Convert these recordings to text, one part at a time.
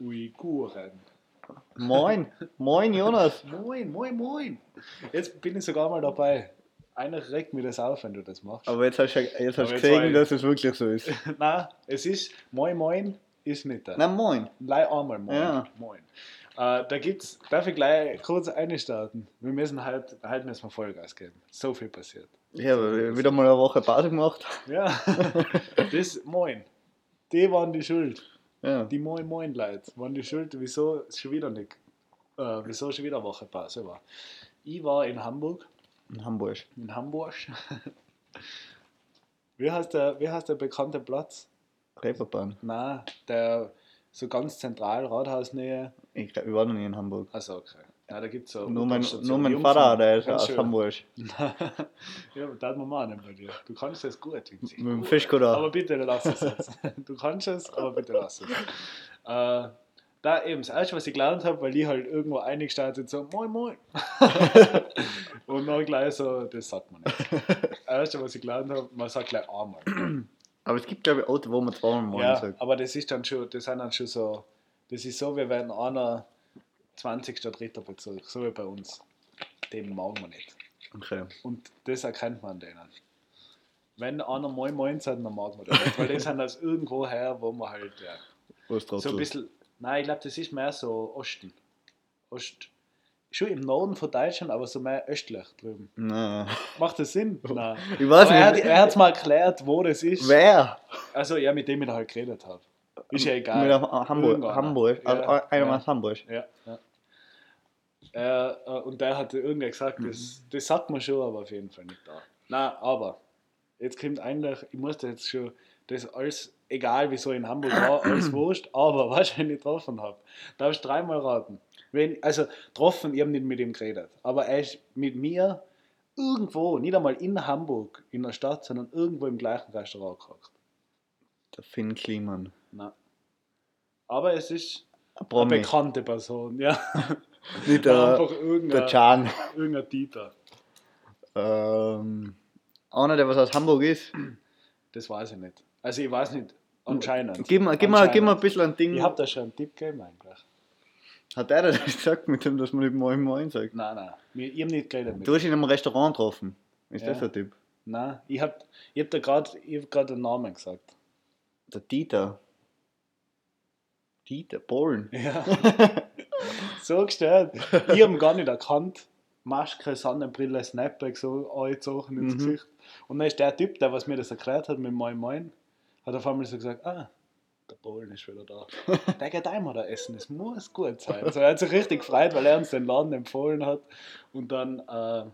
Uiguren. Moin, moin Jonas. Moin, moin, moin. Jetzt bin ich sogar mal dabei. Einer regt mir das auf, wenn du das machst. Aber jetzt hast du, jetzt hast du jetzt gesehen, dass es wirklich so ist. Nein, es ist Moin, moin, ist nicht da. Na moin. Leih einmal Moin. Ja. Moin. Äh, da gibt's, darf ich gleich kurz einstarten? Wir müssen halt, halt müssen wir Vollgas geben. So viel passiert. Ich habe wieder mal eine Woche Pause gemacht. Ja, das Moin. Die waren die Schuld. Ja. Die Moin Moin Leute waren die Schuld, wieso es schon wieder nicht, äh, wieso schon wieder eine Woche Pause war. Ich war in Hamburg, In Hamburg. in Hamburg. wie, heißt der, wie heißt der bekannte Platz? Reeperbahn. Na, der so ganz zentral, Rathausnähe. Ich, glaub, ich war noch nie in Hamburg. Also okay. Ja, da gibt es so. Nur mein, nur mein. Vater, der ist aus. Hamburg. ja, da hat man mal einen bei dir. Du kannst das gut. Mit dem Fischkutter. Aber bitte lass es jetzt. Du kannst es, aber bitte lass es. Äh, da eben das erste, was ich gelernt habe, weil ich halt irgendwo eingestartet so, moin moin. Und dann gleich so, das sagt man nicht. Das erste, was ich gelernt habe, man sagt gleich einmal. Aber es gibt, glaube ich, Orte, wo man zweimal moin Ja, sagt. aber das ist dann schon, das sind dann schon so, das ist so, wie wenn einer 20. Dritter Bezug, so wie bei uns. Den mag man nicht. Okay. Und das erkennt man denen. Wenn einer Moin Moin sagt, dann mag man das nicht, weil die sind aus irgendwo her, wo man halt, ja, so ein bisschen, nein, ich glaube, das ist mehr so Osten. Ost, schon im Norden von Deutschland, aber so mehr östlich drüben. Nein. Macht das Sinn? Nein. Ich weiß Aber er, hat- nicht. er hat es mal erklärt, wo das ist. Wer? Also, ja, mit dem ich da halt geredet habe. Ist ja egal. Mit Hamburg. Irgendeiner. Hamburg. Also Ja, einer ja. aus Hamburg. Ja, ja. Äh, äh, und der hatte irgendwer gesagt, das, das sagt man schon, aber auf jeden Fall nicht da. Na, aber jetzt kommt eigentlich, ich musste jetzt schon das alles, egal wieso in Hamburg war, alles wurscht, aber was ich nicht getroffen habe. Darfst du dreimal raten. Wenn, also getroffen, ich habe nicht mit ihm geredet, aber er ist mit mir irgendwo, nicht einmal in Hamburg, in der Stadt, sondern irgendwo im gleichen Restaurant gehockt. Der Finn Kliman. Na. Aber es ist Ein eine bekannte Person, ja. Nicht der, Einfach der irgendein, Can. irgendein Dieter. Ähm, einer, der was aus Hamburg ist. Das weiß ich nicht. Also ich weiß nicht, anscheinend. Gib mir, gib mir ein bisschen ein Ding. Ich habe da schon einen Tipp gegeben eigentlich. Hat der das gesagt mit dem, dass man nicht Moin Moin sagt? Nein, nein, wir- ich habe nicht geredet mit Du hast ihn im Restaurant getroffen. Ist Ja. das ein Tipp? Nein, ich habe ich hab da gerade hab grad den Namen gesagt. Der Dieter. Dieter, Polen. Ja. so gestellt. Ich habe ihn gar nicht erkannt. Maske, Sonnenbrille, Snapback so angezogen ins Mhm. Gesicht. Und dann ist der Typ, der was mir das erklärt hat mit Moin Moin, hat auf einmal so gesagt, ah, der Polen ist wieder da. Der geht einmal da essen, es muss gut sein. Also er hat sich richtig gefreut, weil er uns den Laden empfohlen hat. Und dann, äh,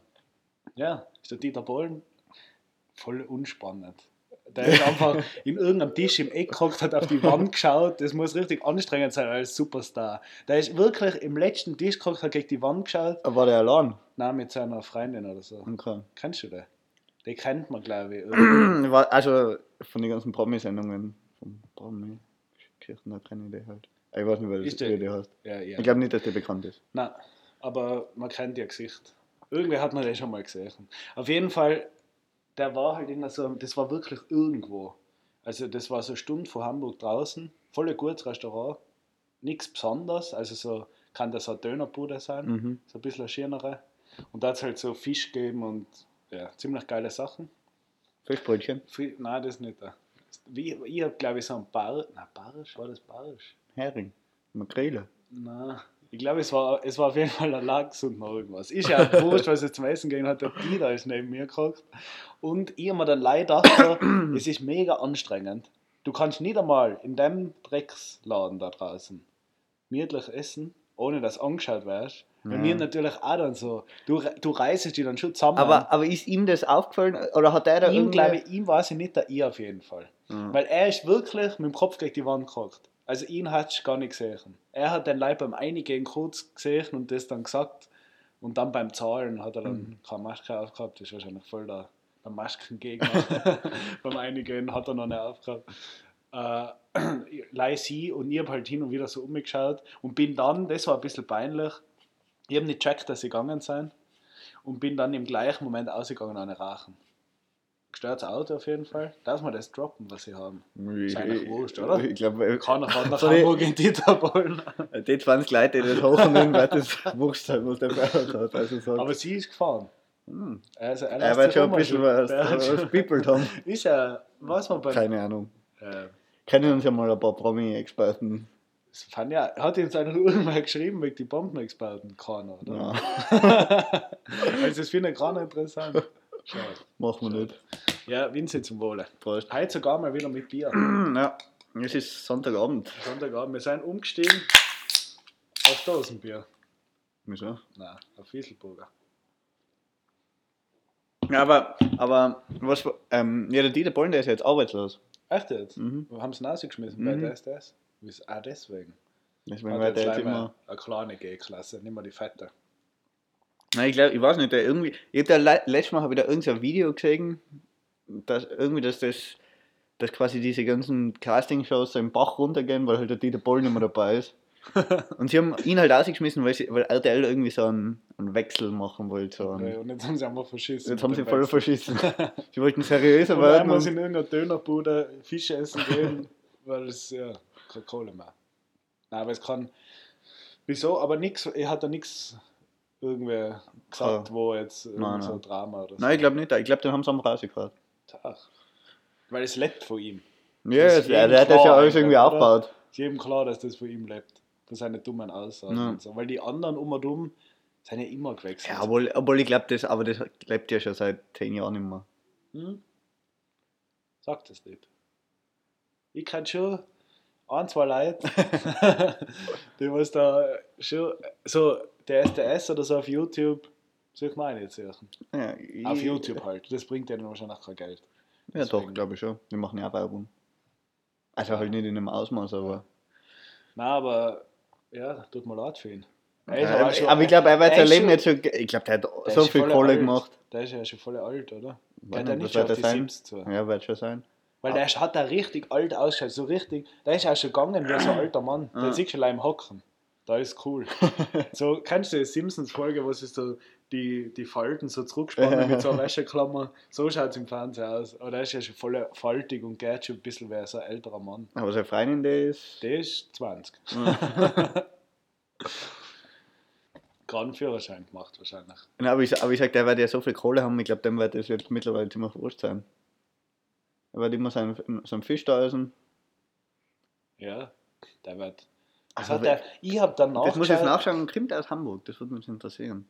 ja, ist der Dieter Bohlen voll unspannend. Der ist einfach in irgendeinem Tisch im Eck gehockt, hat auf die Wand geschaut. Das muss richtig anstrengend sein als Superstar. Der ist wirklich im letzten Tisch gehockt, hat gegen die Wand geschaut. War der allein? Nein, mit seiner Freundin oder so. Okay. Kennst du den? Den kennt man, glaube ich. Also von den ganzen Promi-Sendungen. Vom Promi. Kirchner kenne ich den halt. Ich weiß nicht, wer Ist das- der heißt. Ja, ja. Ich glaube nicht, dass der bekannt ist. Nein, aber man kennt ihr Gesicht. Irgendwie hat man den schon mal gesehen. Auf jeden Fall, der war halt in so, das war wirklich irgendwo. Also das war so eine Stunde von Hamburg draußen, voll ein gutes Restaurant, nichts Besonderes, also so kann das eine Dönerbude sein, Mhm. so ein bisschen schönere. Und da hat es halt so Fisch gegeben und ja, ziemlich geile Sachen. Fischbrötchen. Fi- Nein, das nicht. Wie, ich habe glaube ich so ein Bar, na Barisch, war das Barisch? Hering. Makrele. Na, ich glaube, es war, es war auf jeden Fall ein Lachs und noch irgendwas. Ist ja auch wurscht, was es zum Essen gegeben hat. Der Dieter ist neben mir gehockt. Und ich habe mir dann leider gedacht, es ist mega anstrengend. Du kannst nicht einmal in dem Drecksladen da draußen gemütlich essen, ohne dass du angeschaut wärst. Bei Ja. mir natürlich auch dann so. Du, du reißt dich dann schon zusammen. Aber, aber ist ihm das aufgefallen? Oder hat der da ihm, irgendwie... glaube ich, ihm weiß ich nicht, der ich auf jeden Fall. Ja. Weil er ist wirklich mit dem Kopf gegen die Wand gehockt. Also ihn hat du gar nicht gesehen. Er hat den Leib beim Einigen kurz gesehen und das dann gesagt. Und dann beim Zahlen hat er dann Mhm. keine Maske aufgehabt. Das ist wahrscheinlich voll der, der Maskengegner. beim Einigen hat er noch nicht aufgehabt. Äh, leih sie und ich habe halt hin und wieder so umgeschaut und bin dann, das war ein bisschen peinlich, ich habe nicht gecheckt, dass sie gegangen sind und bin dann im gleichen Moment ausgegangen an Rachen. Gestörtes Auto auf jeden Fall. Darf man das droppen, was sie haben? Ich, eigentlich wurscht, oder? Ich glaube, Keiner fährt nach Sorry. Hamburg in Dieterbollen. die 20 Leute, die das hochnehmen, wird das wurscht sein, was der Fahrer hat. Also sagt, Aber sie ist gefahren. hm, Also, er, er wird schon ein bisschen was, was piepelt haben. Ist ja, was man beim. Keine Ahnung. Äh, Kennen uns ja mal ein paar Promi-Experten. das fand ja, hat ihn seiner irgendwann geschrieben wegen die Bombenexperten, keiner, oder? Ja, also, das finde ich gerade interessant. Schade. machen wir nicht. Ja, Winze zum Wohle. Prost. Heute sogar mal wieder mit Bier. Ja, es ist Sonntagabend. Sonntagabend. Wir sind umgestiegen auf Dosenbier. Wieso? Nein, auf Wieselburger. Ja, aber, aber was, ähm, ja, der Dieter Bollen, der ist jetzt arbeitslos. Echt jetzt? Mhm. Wir haben es rausgeschmissen Mhm. bei der SDS. Wieso- Ah, deswegen. Deswegen Hat war jetzt der jetzt immer. eine kleine G-Klasse, nicht mehr die fette. Nein, ich glaube, ich weiß nicht, irgendwie. Ich habe da le letztes Mal hab ich da irgendein Video gesehen, dass irgendwie, dass das, dass quasi diese ganzen Castingshows so im Bach runtergehen, weil halt der Dieter Boll nicht mehr dabei ist. Und sie haben ihn halt rausgeschmissen, weil, sie, weil RTL irgendwie so einen, einen Wechsel machen wollte. So Okay, einen, und jetzt haben sie einfach verschissen. jetzt haben sie voll verschissen. sie wollten seriöser Und werden. einmal Und, in irgendeiner Dönerbude Fische essen gehen, weil es ja keine Kohle mehr. Nein, aber es kann. Wieso? Aber nix, er hat da nichts irgendwie gesagt, Ah. wo jetzt Nein, so nein. Drama oder so. nein, ich glaube nicht. Ich glaube, den haben sie am rausgehört. Ach. Weil es lebt von ihm. Ja, ist der, hat das ja alles irgendwie aufgebaut. Ist jedem klar, dass das von ihm lebt. Von seinen dummen Aussagen Ja. und so. Weil die anderen um und um sind ja immer gewechselt. Ja, obwohl, obwohl ich glaube, das, aber das lebt ja schon seit zehn Jahren nicht mehr. Hm? Sag das nicht. Ich kann schon ein, zwei Leute, die was da schon, so der SDS oder so auf YouTube, ich meine jetzt suchen. Ja, Auf YouTube halt. Das bringt denen wahrscheinlich kein Geld. Ja, doch, Deswegen. glaube ich schon. Wir machen ja auch Werbung. Also halt nicht in einem Ausmaß, aber. Nein, aber ja, tut mir leid für ihn. Ja, aber schon- aber ich glaube, er wird sein Leben schon- jetzt schon. Ich glaube, der hat der so viel Kohle alt. gemacht. Der ist ja schon voll alt, oder? Geht er nicht, wird auf die das sein? 70 zu? Ja, wird schon sein. Weil der hat da richtig alt ausgeschaut, so richtig. Der ist auch schon gegangen wie so ein alter Mann. Ah. Der sieht schon im Hocken. Da ist cool. so, kennst du die Simpsons-Folge, wo sie so die, die Falten so zurückspannen mit so einer Wäscheklammer? So schaut es im Fernsehen aus. Aber der ist ja schon voll faltig und geht schon ein bisschen wie so ein älterer Mann. Aber seine Freundin, der ist. Der ist 20. Gerade einen Führerschein gemacht wahrscheinlich. Aber, ich, aber ich sag, der wird ja so viel Kohle haben, ich glaube, dem wird das jetzt mittlerweile ziemlich wurscht sein. Er wird immer sein, sein Fisch da essen. Ja, der wird. Was Also, der, ich habe dann Das muss ich jetzt nachgeschaut- nachschauen, kommt der aus Hamburg? Das würde mich interessieren.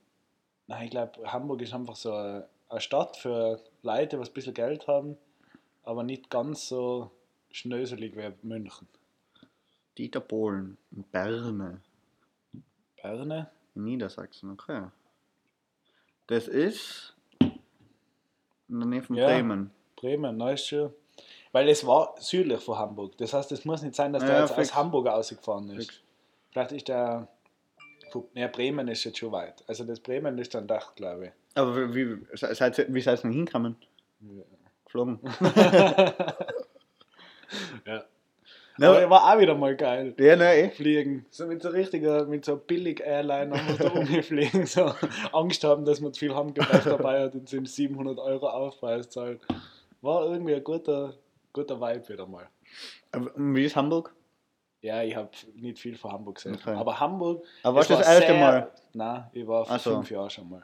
Nein, ich glaube, Hamburg ist einfach so eine, eine Stadt für Leute, die ein bisschen Geld haben, aber nicht ganz so schnöselig wie München. Dieter Bohlen, in Berne, Berne? in Niedersachsen, okay. Das ist in der Nähe von Ja. Bremen. Bremen, schon. Weil es war südlich von Hamburg. Das heißt, es muss nicht sein, dass der Ja, jetzt fix. aus Hamburg ausgefahren ist. Fix. Vielleicht ist der. Ja, Bremen ist jetzt schon weit. Also das Bremen ist dann Dach, glaube ich. Aber wie, wie, seid, ihr- wie seid ihr denn hingekommen? Geflogen. Ja. Ja, Aber war auch wieder mal geil. ja, eh. fliegen. So mit so richtiger, mit so billig Airline einfach da rumgefliegen. So Angst haben, dass man zu viel Handgepäck dabei hat und sind 700 Euro Aufpreis zahlt. War irgendwie ein guter, guter Vibe wieder mal. Aber Wie ist Hamburg? Ja, ich habe nicht viel von Hamburg gesehen. Okay. Aber Hamburg. Aber war es das erste Mal? Nein, ich war vor so. fünf Jahren schon mal.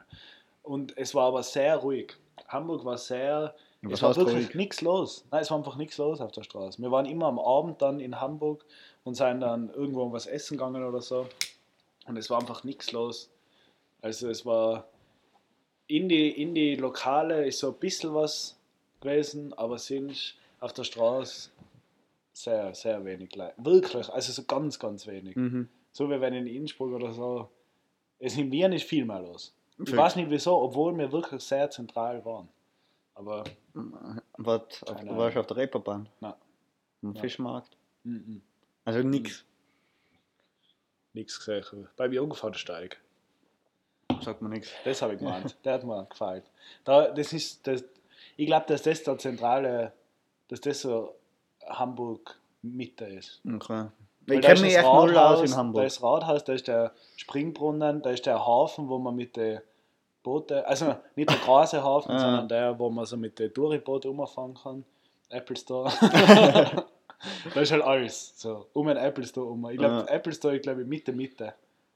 Und es war aber sehr ruhig. Hamburg war sehr. Was es war wirklich nichts los. Nein, es war einfach nichts los auf der Straße. Wir waren immer am Abend dann in Hamburg und sind dann irgendwo was essen gegangen oder so. Und es war einfach nichts los. Also es war in die, in die Lokale ist so ein bisschen was gewesen, aber sind auf der Straße sehr, sehr wenig Leute. Wirklich, also so ganz, ganz wenig. Mhm. So wie wenn in Innsbruck oder so. Es in Wien ist viel mehr los. Ich weiß nicht wieso, obwohl wir wirklich sehr zentral waren. Aber Was, auf, warst du auf der Reeperbahn? Nein. Am Nein. Fischmarkt? mhm. Also nix. nichts gesehen. Beim Jungfernsteig. Sagt man nichts. Das habe ich gemeint. Der hat mir gefallen. Da, das ist, das, ich glaube, dass das der zentrale, dass das so Hamburg Mitte ist. Okay. Weil Ich da kenne mich das echt null aus in Da Hamburg. ist Rathaus, da ist der Springbrunnen, da ist der Hafen, wo man mit den Boote, also nicht der große Hafen, Ah. sondern der, wo man so mit den Touribooten umfahren kann. Apple Store. da ist halt alles. So, um den Apple Store um. Ich glaube, Ah. Apple Store, ich glaube, Mitte, Mitte.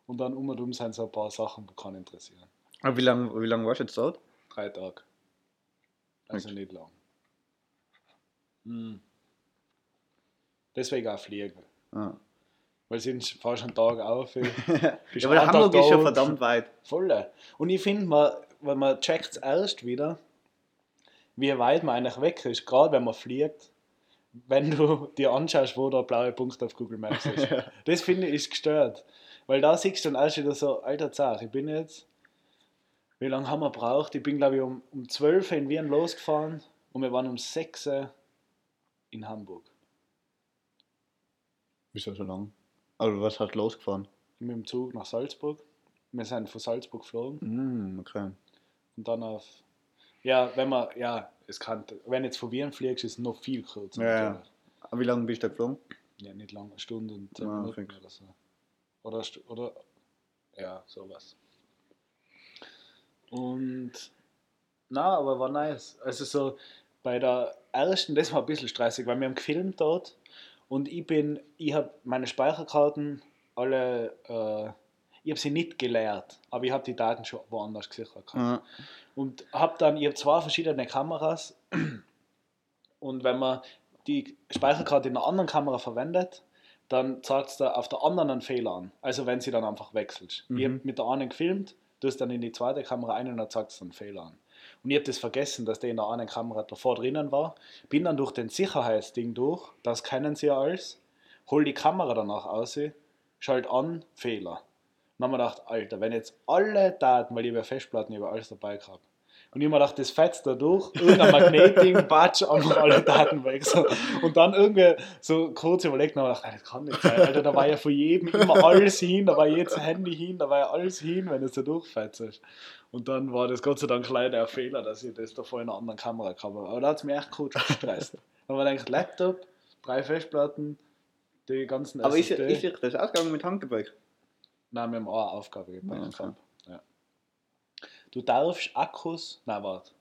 Und dann um und um sind so ein paar Sachen, die kann interessieren. Aber wie lange wie lang warst du jetzt dort? Drei Tage. Also nicht lang. Hm. Deswegen auch fliegen. Ah. Weil sind fast einen Tag auf. Ja, aber einen Hamburg ist schon da, verdammt weit. Voll. Und ich finde, man, wenn man checkt es erst wieder, wie weit man eigentlich weg ist, gerade wenn man fliegt, wenn du dir anschaust, wo der blaue Punkt auf Google Maps ist. das finde ich ist gestört. Weil da siehst du dann erst wieder so, alter Zach, ich bin jetzt, wie lange haben wir braucht? Ich bin glaube ich um, um 12 Uhr in Wien losgefahren und wir waren um 6 Uhr in Hamburg. Wieso so lang? Aber was hast du losgefahren? Mit dem Zug nach Salzburg. Wir sind von Salzburg geflogen. Mm, okay. Und dann auf. Ja, wenn man, ja, es kann, wenn jetzt von Wien fliegst, ist es noch viel kürzer. Ja, ja. natürlich. Aber wie lange bist du geflogen? ja nicht lange, eine Stunde und zehn Ah, Minuten fix. oder so. Oder, oder, ja, sowas. Und, na, aber war nice. Also so, bei der ersten, das war ein bisschen stressig, weil wir haben gefilmt dort und ich bin, ich habe meine Speicherkarten alle, äh, ich habe sie nicht geleert, aber ich habe die Daten schon woanders gesichert. Ah. Und habe dann, ich habe zwei verschiedene Kameras und wenn man die Speicherkarte in einer anderen Kamera verwendet, dann zeigt es da auf der anderen einen Fehler an. Also wenn sie dann einfach wechselt. Mhm. Ich habe mit der einen gefilmt, du hast dann in die zweite Kamera ein und dann zeigt es einen Fehler an. Und ich habe das vergessen, dass der in der einen Kamera davor drinnen war. Bin dann durch den Sicherheitsding durch, das kennen sie ja alles, hol die Kamera danach aus, schalt an, Fehler. Und dann haben wir gedacht, Alter, wenn jetzt alle Daten, weil ich habe Festplatten, ich alles dabei gehabt. Und ich mir gedacht, das fetzt da durch, irgendein Magneting, batsch, einfach alle Daten weg. So. Und dann irgendwie so kurz überlegt, und gedacht, das kann nicht sein. Alter, da war ja von jedem immer alles hin, da war jedes Handy hin, da war ja alles hin, wenn es da durchfetzt. Und dann war das Gott sei Dank leider ein Fehler, dass ich das davor in einer anderen Kamera gehabt habe. Aber da hat es mich echt kurz gestresst. Dann wir gedacht, Laptop, drei Festplatten, die ganzen Aber ist, SSD. ist sich das ausgegangen mit Handgepäck? Nein, wir haben auch eine Aufgabe okay. Ja. Du darfst Akkus, nein, warte.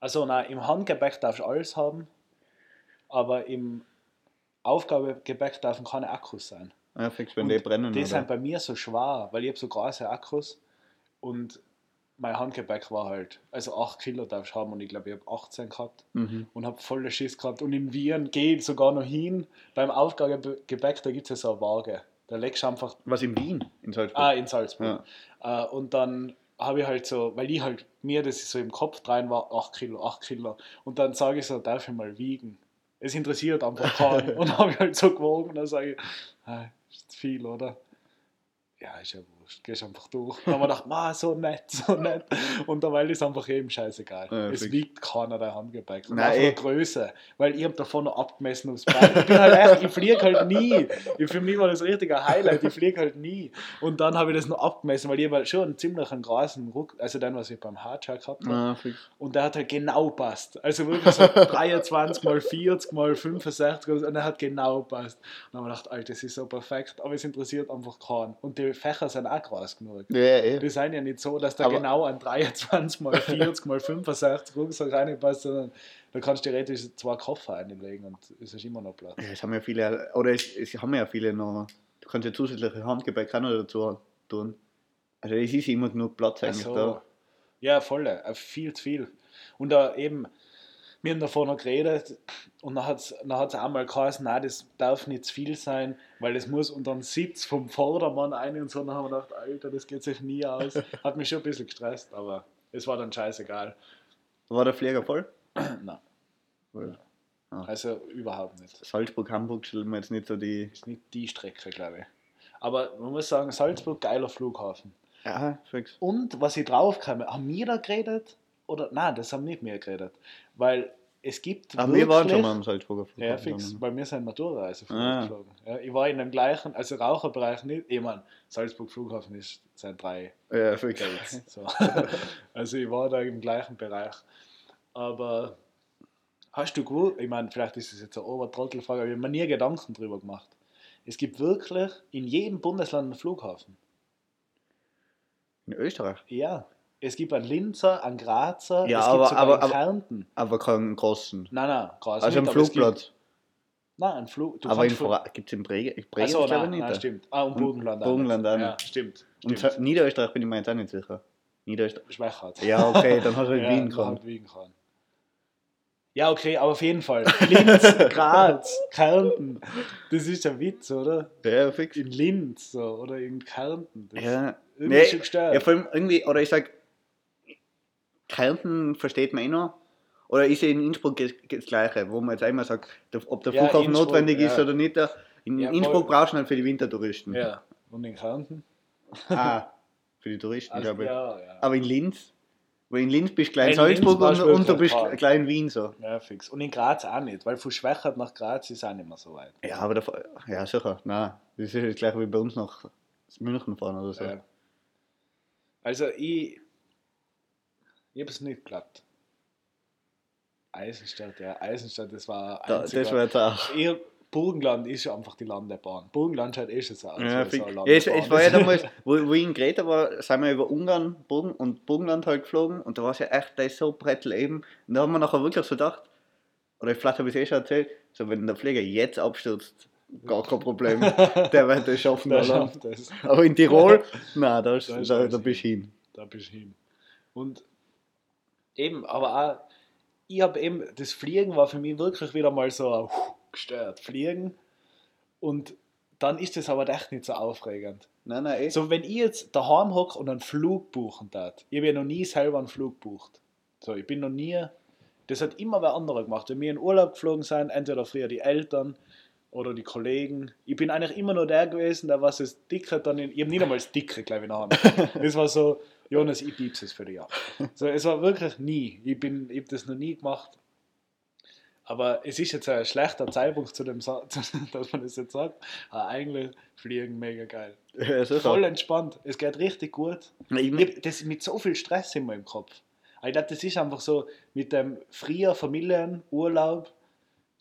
Also nein, im Handgepäck darfst du alles haben, aber im Aufgabegepäck dürfen keine Akkus sein. Ja, fix, wenn Und die brennen. Die oder? sind bei mir so schwer, weil ich habe so große Akkus und mein Handgepäck war halt, also 8 Kilo darfst du haben und ich glaube, ich habe 18 gehabt Mhm. und habe voll Schiss gehabt. Und in Wien geht sogar noch hin, beim Aufgabegepäck, da gibt es ja so eine Waage. Da legst du einfach Was in Wien? In Salzburg? Ah, in Salzburg. Äh, und dann habe ich halt so, weil ich halt mir das so im Kopf rein war, 8 Kilo, 8 Kilo. Und dann sage ich so, darf ich mal wiegen? Es interessiert einfach keinen. und dann habe ich halt so gewogen und dann sage ich, ah, ist zu viel, oder? Ja, ist ja gehst einfach durch. Und dann haben wir gedacht, ah, so nett, so nett. Und dabei ist einfach eben scheißegal. Ja, es fix. wiegt keiner der Handgepäck. Und Nein, einfach eh. Größe. Weil ich habe davon noch abgemessen aufs Bein. Ich bin halt echt, ich fliege halt nie. Ich, für mich war das richtige Highlight, ich fliege halt nie. Und dann habe ich das noch abgemessen, weil ich halt schon einen ziemlich einen großen Ruck, also den, was ich beim Hardcheck gehabt habe. Ah, fix. Und der hat halt genau passt. Also wirklich so 23 mal 40 mal 65 oder so, und er hat genau passt. Und dann habe ich gedacht, Alter, das ist so perfekt, aber es interessiert einfach keinen. Und die Fächer sind auch groß genug. Ja, eh. Die sind ja nicht so, dass da Aber- genau ein 23 mal 40 mal 65 Rucksack reinpasst, sondern da kannst du theoretisch zwei Koffer einlegen und es ist immer noch Platz. Ja, Es haben ja viele, oder es, es haben ja viele noch, du kannst ja zusätzliche Handgepäck auch noch dazu tun. Also es ist immer genug Platz eigentlich so. da. Ja, voll, äh, viel zu viel. Und da eben, wir haben davon noch geredet und dann hat es dann hat's einmal geheißen, nein, das darf nicht zu viel sein, weil das muss unter den Sitz vom Vordermann ein und so. Dann haben wir gedacht, Alter, das geht sich nie aus. Hat mich schon ein bisschen gestresst, aber es war dann scheißegal. War der Flieger voll? Nein, Weil also überhaupt nicht. Salzburg, Hamburg stellen wir jetzt nicht so die. Ist nicht die Strecke, glaube ich. Aber man muss sagen, Salzburg, geiler Flughafen. Ja, fix. Und was ich drauf kam, haben wir da geredet? Oder nein, das haben nicht mehr geredet. Weil es gibt. Aber wir waren schon mal am Salzburger Ja, Flughafen. fix. Bei mir sind Maturreise Ah. geflogen. Ja, ich war in dem gleichen, also Raucherbereich nicht. Ich meine, Salzburg Flughafen ist sind drei Ja, fix. Gates. So. also ich war da im gleichen Bereich. Aber hast du gewusst, ich meine, vielleicht ist es jetzt eine Obertrottelfrage, aber ich habe mir nie Gedanken drüber gemacht. Es gibt wirklich in jedem Bundesland einen Flughafen. In Österreich? Ja. Es gibt einen Linzer, einen Grazer, Ja, es aber- gibt sogar aber- einen Kärnten. Aber keinen großen. Nein, nein, Gras Also nicht, am gibt- Flugplatz. Nein, ein Flug. Du Aber gibt es in Brege? Ich Brege Achso, glaube nein, nein, nicht. stimmt. Ah, und Burgenland. Burgenland auch nicht. Ja, stimmt. Und stimmt. Niederösterreich bin ich mir jetzt auch nicht sicher. Niederösterreich. Schwächert. Ja, okay, dann hast du in Ja, Wien dann gehabt. halt Wien kann. Ja, okay, aber auf jeden Fall. Linz, Graz, Kärnten. Das ist ein Witz, oder? Ja, fix. In Linz so, oder in Kärnten. Das Ja, irgendwie nee, schon gestört. ja, vor allem irgendwie, oder ich sag, Kärnten versteht man eh noch. Oder ist ja in Innsbruck das, das Gleiche, wo man jetzt einmal sagt, ob der Ja, Flughafen Innsbruck, notwendig ist ja. oder nicht. In Ja, Innsbruck brauchst du halt für die Wintertouristen. ja, und in Kärnten? Ah, für die Touristen, Also, glaube ich. Aber in Linz, weil in Linz bist du klein In Salzburg und, du und du bist krank. klein Wien so. ja, fix. Und in Graz auch nicht, weil von Schwächert nach Graz ist auch nicht mehr so weit. Ja, aber der, ja, sicher. Nein, das ist jetzt gleich wie bei uns nach München fahren oder so. Also ich, ich habe es nicht geklappt. Eisenstadt, ja, Eisenstadt, das war Da, das war jetzt auch. Eher, Burgenland ist ja einfach die Landebahn. Burgenland schaut eh schon so aus. Ja, so es, Landebahn. es war ja damals, wo, wo ich in Greta war, sind wir über Ungarn Burgen und Burgenland halt geflogen und da war es ja echt, da ist so brettel eben. Und da haben wir nachher wirklich so gedacht, oder vielleicht habe ich es eh schon erzählt, so wenn der Flieger jetzt abstürzt, gar kein Problem, der wird das schaffen. Da Oder? schafft das. Aber in Tirol, nein, da, ist, Da ist da, da bist du hin. Da bist du hin. Und eben, aber auch, ich habe eben, das Fliegen war für mich wirklich wieder mal so ein gestört. Fliegen. Und dann ist das aber echt nicht so aufregend. Nein, nein, eh. So, wenn ich jetzt daheim hocke und einen Flug buchen darf, ich habe ja noch nie selber einen Flug bucht. So, ich bin noch nie, das hat immer wer anderer gemacht. Wenn wir in Urlaub geflogen sind, entweder früher die Eltern oder die Kollegen. Ich bin eigentlich immer nur der gewesen, der was das Dicke dann in, ich habe nicht einmal das Dicke, glaube ich, nachher. Das war so, Jonas, ich piepse es für dich ab. So, es war wirklich nie. Ich, bin, ich habe das noch nie gemacht. Aber es ist jetzt ein schlechter Zeitpunkt, zu dem, Sa- dass man das jetzt sagt. Aber eigentlich fliegen mega geil. Ja. Voll entspannt. Es geht richtig gut. Ich, Ich das mit so viel Stress immer im Kopf. Ich glaube, das ist einfach so mit dem früher Familienurlaub,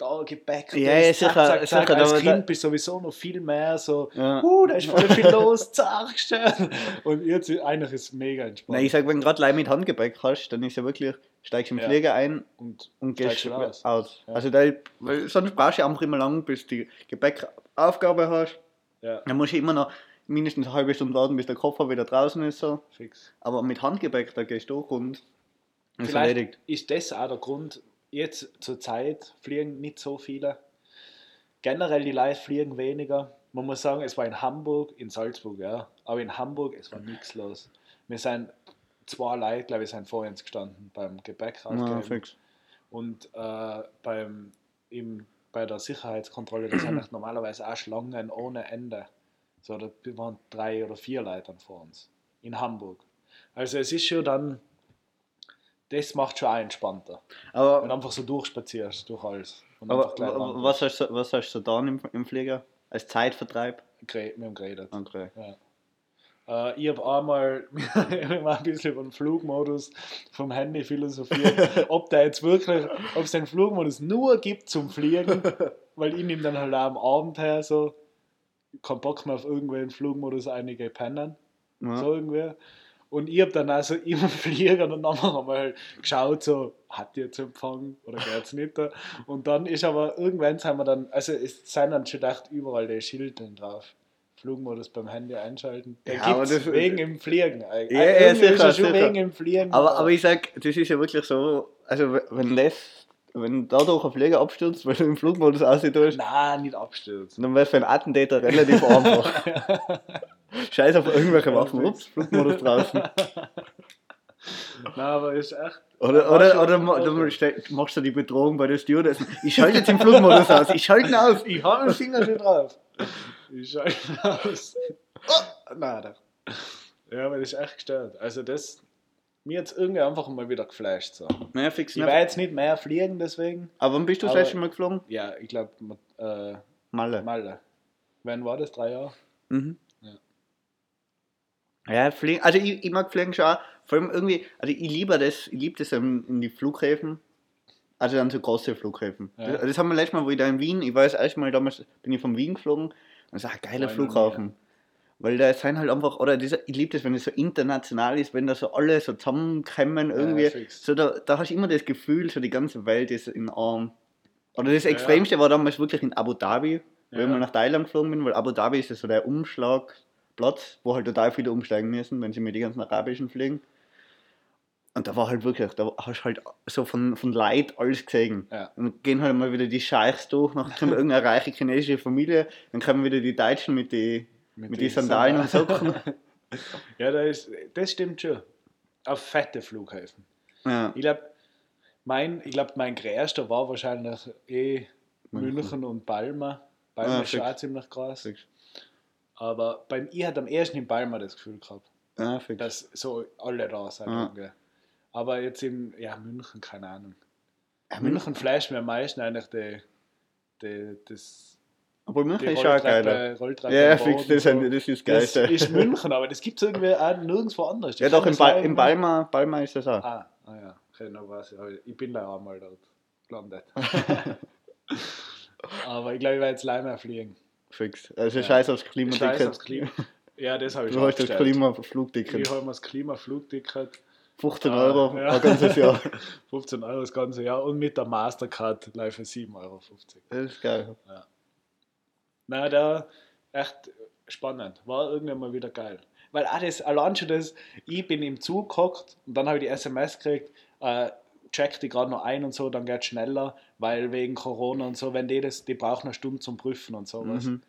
da Gepäck, Ja, ja, sicher, sicher, Als aber Kind bist du sowieso noch viel mehr so, Ja. uh, da ist voll viel los, zack, schnell. Und jetzt ist- eigentlich ist es mega entspannt. Nein, ich sag, wenn du gerade Leih mit Handgepäck hast, dann ist ja wirklich, steigst im Ja. Flieger ein und und gehst aus. aus. Ja. Also da, weil sonst brauchst du einfach immer lang, bis du die Gepäckaufgabe hast. Ja, Dann musst du immer noch mindestens eine halbe Stunde warten, bis der Koffer wieder draußen ist. So. fix. Aber mit Handgepäck, da gehst du durch und ist Vielleicht erledigt. ist das auch der Grund, jetzt zur Zeit fliegen nicht so viele. Generell die Leute fliegen weniger. Man muss sagen, es war in Hamburg, in Salzburg, ja. Aber in Hamburg, es war nichts los. Wir sind zwei Leute, glaube ich, sind vor uns gestanden beim Gepäck Ja, rausgeben. fix. Und äh, beim, im, bei der Sicherheitskontrolle, da sind normalerweise auch Schlangen ohne Ende. So, da waren drei oder vier Leute vor uns. In Hamburg. Also es ist schon dann, das macht schon auch entspannter. Wenn du Aber, einfach so durchspazierst, durch alles. Aber was, hast du, was hast du dann im, im Flieger? Als Zeitvertreib? Wir haben geredet. Okay. Äh, ich habe einmal ein bisschen über den Flugmodus vom Handy philosophiert, ob der jetzt wirklich, ob es den Flugmodus nur gibt zum Fliegen, weil ich nehme dann halt auch am Abend her so, kein Bock mehr auf irgendwelchen Flugmodus einige pennen, Ja. so irgendwie. Und ich habe dann also im Flieger dann nochmal einmal geschaut, so, hat die jetzt Empfang oder geht's nicht? da? Und dann ist aber, irgendwann sind wir dann, also es sind dann schon echt überall die Schilder drauf. Flugmodus beim Handy einschalten. Der Ja, gibt's das- wegen im Fliegen eigentlich. Ja, ja, ist sicher, er schon sicher. wegen im Fliegen. Aber, aber ich sag, das ist ja wirklich so, also wenn das, wenn dadurch ein Flieger abstürzt, weil du im Flugmodus aussieht, Nein, nicht abstürzen. dann wäre es für einen Attentäter relativ einfach. Scheiß auf irgendwelche Waffen. Ups, Flugmodus draußen. Nein, aber ist echt. Oder, oder, oder machst du die Bedrohung bei der Stewardess. Ich schalte jetzt den Flugmodus aus. Ich schalte ihn aus. Ich habe den Finger schon drauf. Ich schalte aus. Oh, nein, doch. Ja, aber das ist echt gestört. Also das, mir jetzt irgendwie einfach mal wieder geflasht. So. Naja, fix Ich werde jetzt nicht mehr fliegen deswegen. Aber wann bist du das letzte Mal geflogen? Ja, ich glaube, äh, Malle. Malle. Wann war das? Drei Jahre? Mhm. Ja. Ja, fliegen, also ich, ich mag Fliegen schon auch. Vor allem irgendwie, also ich liebe das, ich liebe das in, in die Flughäfen. Also dann so große Flughäfen. Ja. Das, das haben wir letztes Mal, wo ich da in Wien, ich war das erste Mal damals, bin ich von Wien geflogen. Und das ist ein geiler War Flughafen. Weil da sind halt einfach, oder dieser, ich liebe das, wenn es so international ist, wenn da so alle so zusammenkommen irgendwie. fix. so da, da hast du immer das Gefühl, so die ganze Welt ist in einem. Oder das Ja, ja. Extremste war damals wirklich in Abu Dhabi, Ja. ich mal nach Thailand geflogen bin, weil Abu Dhabi ist ja so der Umschlagplatz, wo halt total viele umsteigen müssen, wenn sie mit den ganzen Arabischen fliegen. Und da war halt wirklich, da hast du halt so von, von Leid alles gesehen. Ja. Und gehen halt mal wieder die Scheichs durch, nachher kommt irgendeine reiche chinesische Familie, dann kommen wieder die Deutschen mit den mit, die Sandalen und Socken. Ja, da ist, das stimmt schon. Auf fette Flughäfen. ja. Ich glaube, mein, ich glaub, mein größter war wahrscheinlich eh München. München und Palma. Palma Ah, ist schon ziemlich krass. Fix. Aber beim, ich hatte am ersten in Palma das Gefühl gehabt, fix. dass so alle da sind. Ah. Aber jetzt im ja, München, keine Ahnung. Ja, München flasht mir am meisten eigentlich die, die, das, Obwohl München ist geiler. Rolltreppe, Rolltreppe Ja, fix, das, so. das ist Das geil. ist München, aber das gibt es irgendwie auch nirgendwo anders. Ja, Ich doch, im, das ba im ist das auch. Ah, ah ja, noch was. Ich bin da auch mal dort gelandet. aber ich glaube, ich werde jetzt leider fliegen. Fix. Also Ja. scheiß aufs Scheiß Klimaticket. aufs Klima. Ja, das habe ich Du schon hast das. Klimaflugticket. Ich habe mir das Klimaflugticket. 15 Ah, Euro ja. ein ganzes Jahr. 15 Euro das ganze Jahr und mit der Mastercard live für 7,50 Euro. Das ist geil. Na, da echt spannend. War irgendwann mal wieder geil. Weil auch das, allein schon das, ich bin im Zug gehockt und dann habe ich die SMS gekriegt, äh, check die gerade noch ein und so, dann geht schneller, weil wegen Corona und so, wenn die das, die brauchen eine Stunde zum Prüfen und sowas. Mhm.